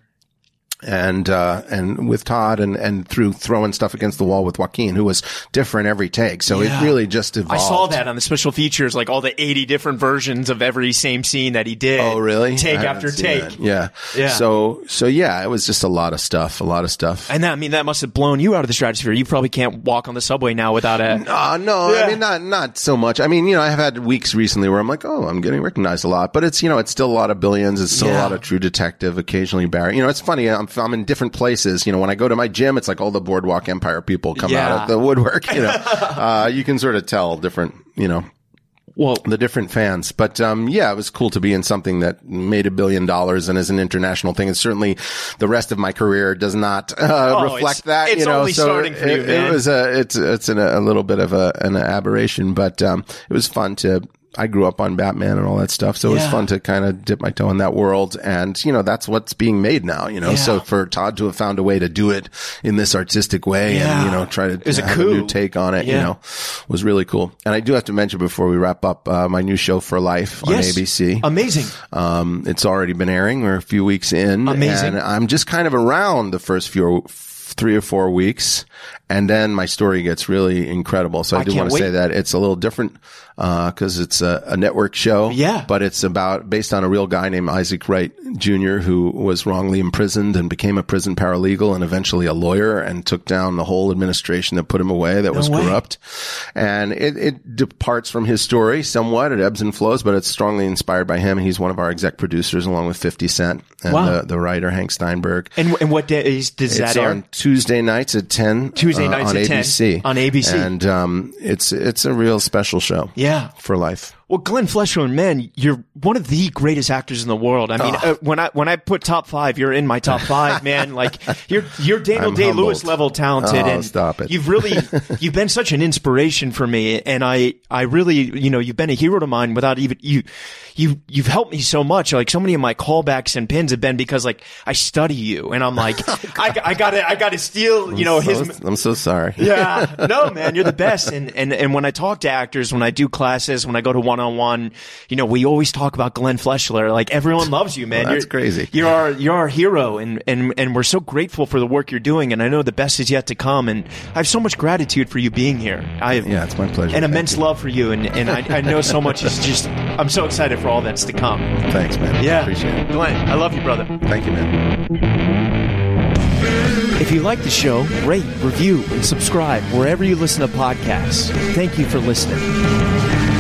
and uh, and with Todd and and through throwing stuff against the wall with Joaquin, who was different every take. So Yeah. it really just evolved. I saw that on the special features, like all the 80 different versions of every same scene that he did. Oh, really? Take I after take. that. Yeah. Yeah. So so yeah, it was just a lot of stuff. A lot of stuff. And that, I mean, that must have blown you out of the stratosphere. You probably can't walk on the subway now without a. Uh, no, Yeah. I mean, not, not so much. I mean, you know, I've had weeks recently where I'm like, oh, I'm getting recognized a lot, but it's, you know, it's still a lot of billions. It's still a lot of true detective, occasionally Barry. You know, it's funny. I'm, I'm in different places. You know, when I go to my gym, it's like all the Boardwalk Empire people come Yeah. out of the woodwork, you know, uh, you can sort of tell different, you know, Well, the different fans. But um, yeah, it was cool to be in something that made a billion dollars and is an international thing. And certainly, the rest of my career does not uh, Oh, reflect it's- that. it's you know, only so starting for you, it, man. It was a it's it's an, a little bit of a, an aberration, but um, it was fun to. I grew up on Batman and all that stuff, so it was fun to kind of dip my toe in that world. And you know, that's what's being made now. You know, Yeah. so for Todd to have found a way to do it in this artistic way, Yeah. and you know, try to It was a have coup. new take on it, you know, was really cool. And I do have to mention before we wrap up uh, my new show for life on yes. ABC. Amazing. Um, it's already been airing. We're a few weeks in. Amazing. And I'm just kind of around the first few, three or four weeks. And then my story gets really incredible. So I, I do want to say that it's a little different, uh, cause it's a, a network show. Yeah. But it's about, based on a real guy named Isaac Wright Jr., who was wrongly imprisoned and became a prison paralegal and eventually a lawyer and took down the whole administration that put him away that was way. corrupt. And it, it departs from his story somewhat. It ebbs and flows, but it's strongly inspired by him. He's one of our exec producers along with 50 Cent and Wow. the, the writer Hank Steinberg. And, and what days does It's that air? on Tuesday nights at 10. Tuesday uh, nights on at 10 ABC. on ABC. And, um, it's, it's a real special show. Yeah. For life. Well, Glenn Fleshler, man, you're one of the greatest actors in the world. I mean, uh, when I when I put top five, you're in my top five, man. Like you're you're Daniel Day Lewis level talented, Oh, and stop it. You've really you've been such an inspiration for me, and I I really you know you've been a hero to mine without even you you you've helped me so much. Like so many of my callbacks and pins have been because like I study you, and I'm like I I got to I got to steal you know his. I'm so sorry. yeah, no, man, you're the best. And, and, and when I talk to actors, when I do classes, when I go to one on one, you know, we always talk about Glenn Fleshler. Like everyone loves you, man. Well, that's you're, crazy. You're our, you're our hero. And, and, and we're so grateful for the work you're doing. And I know the best is yet to come. And I have so much gratitude for you being here. I have Yeah, it's my pleasure. an immense you. love for you. And, and I, I know so much is just, I'm so excited for all that's to come. Thanks, man. Yeah. Appreciate it. Glenn, I love you, brother. Thank you, man. If you like the show, rate, review, and subscribe wherever you listen to podcasts. Thank you for listening.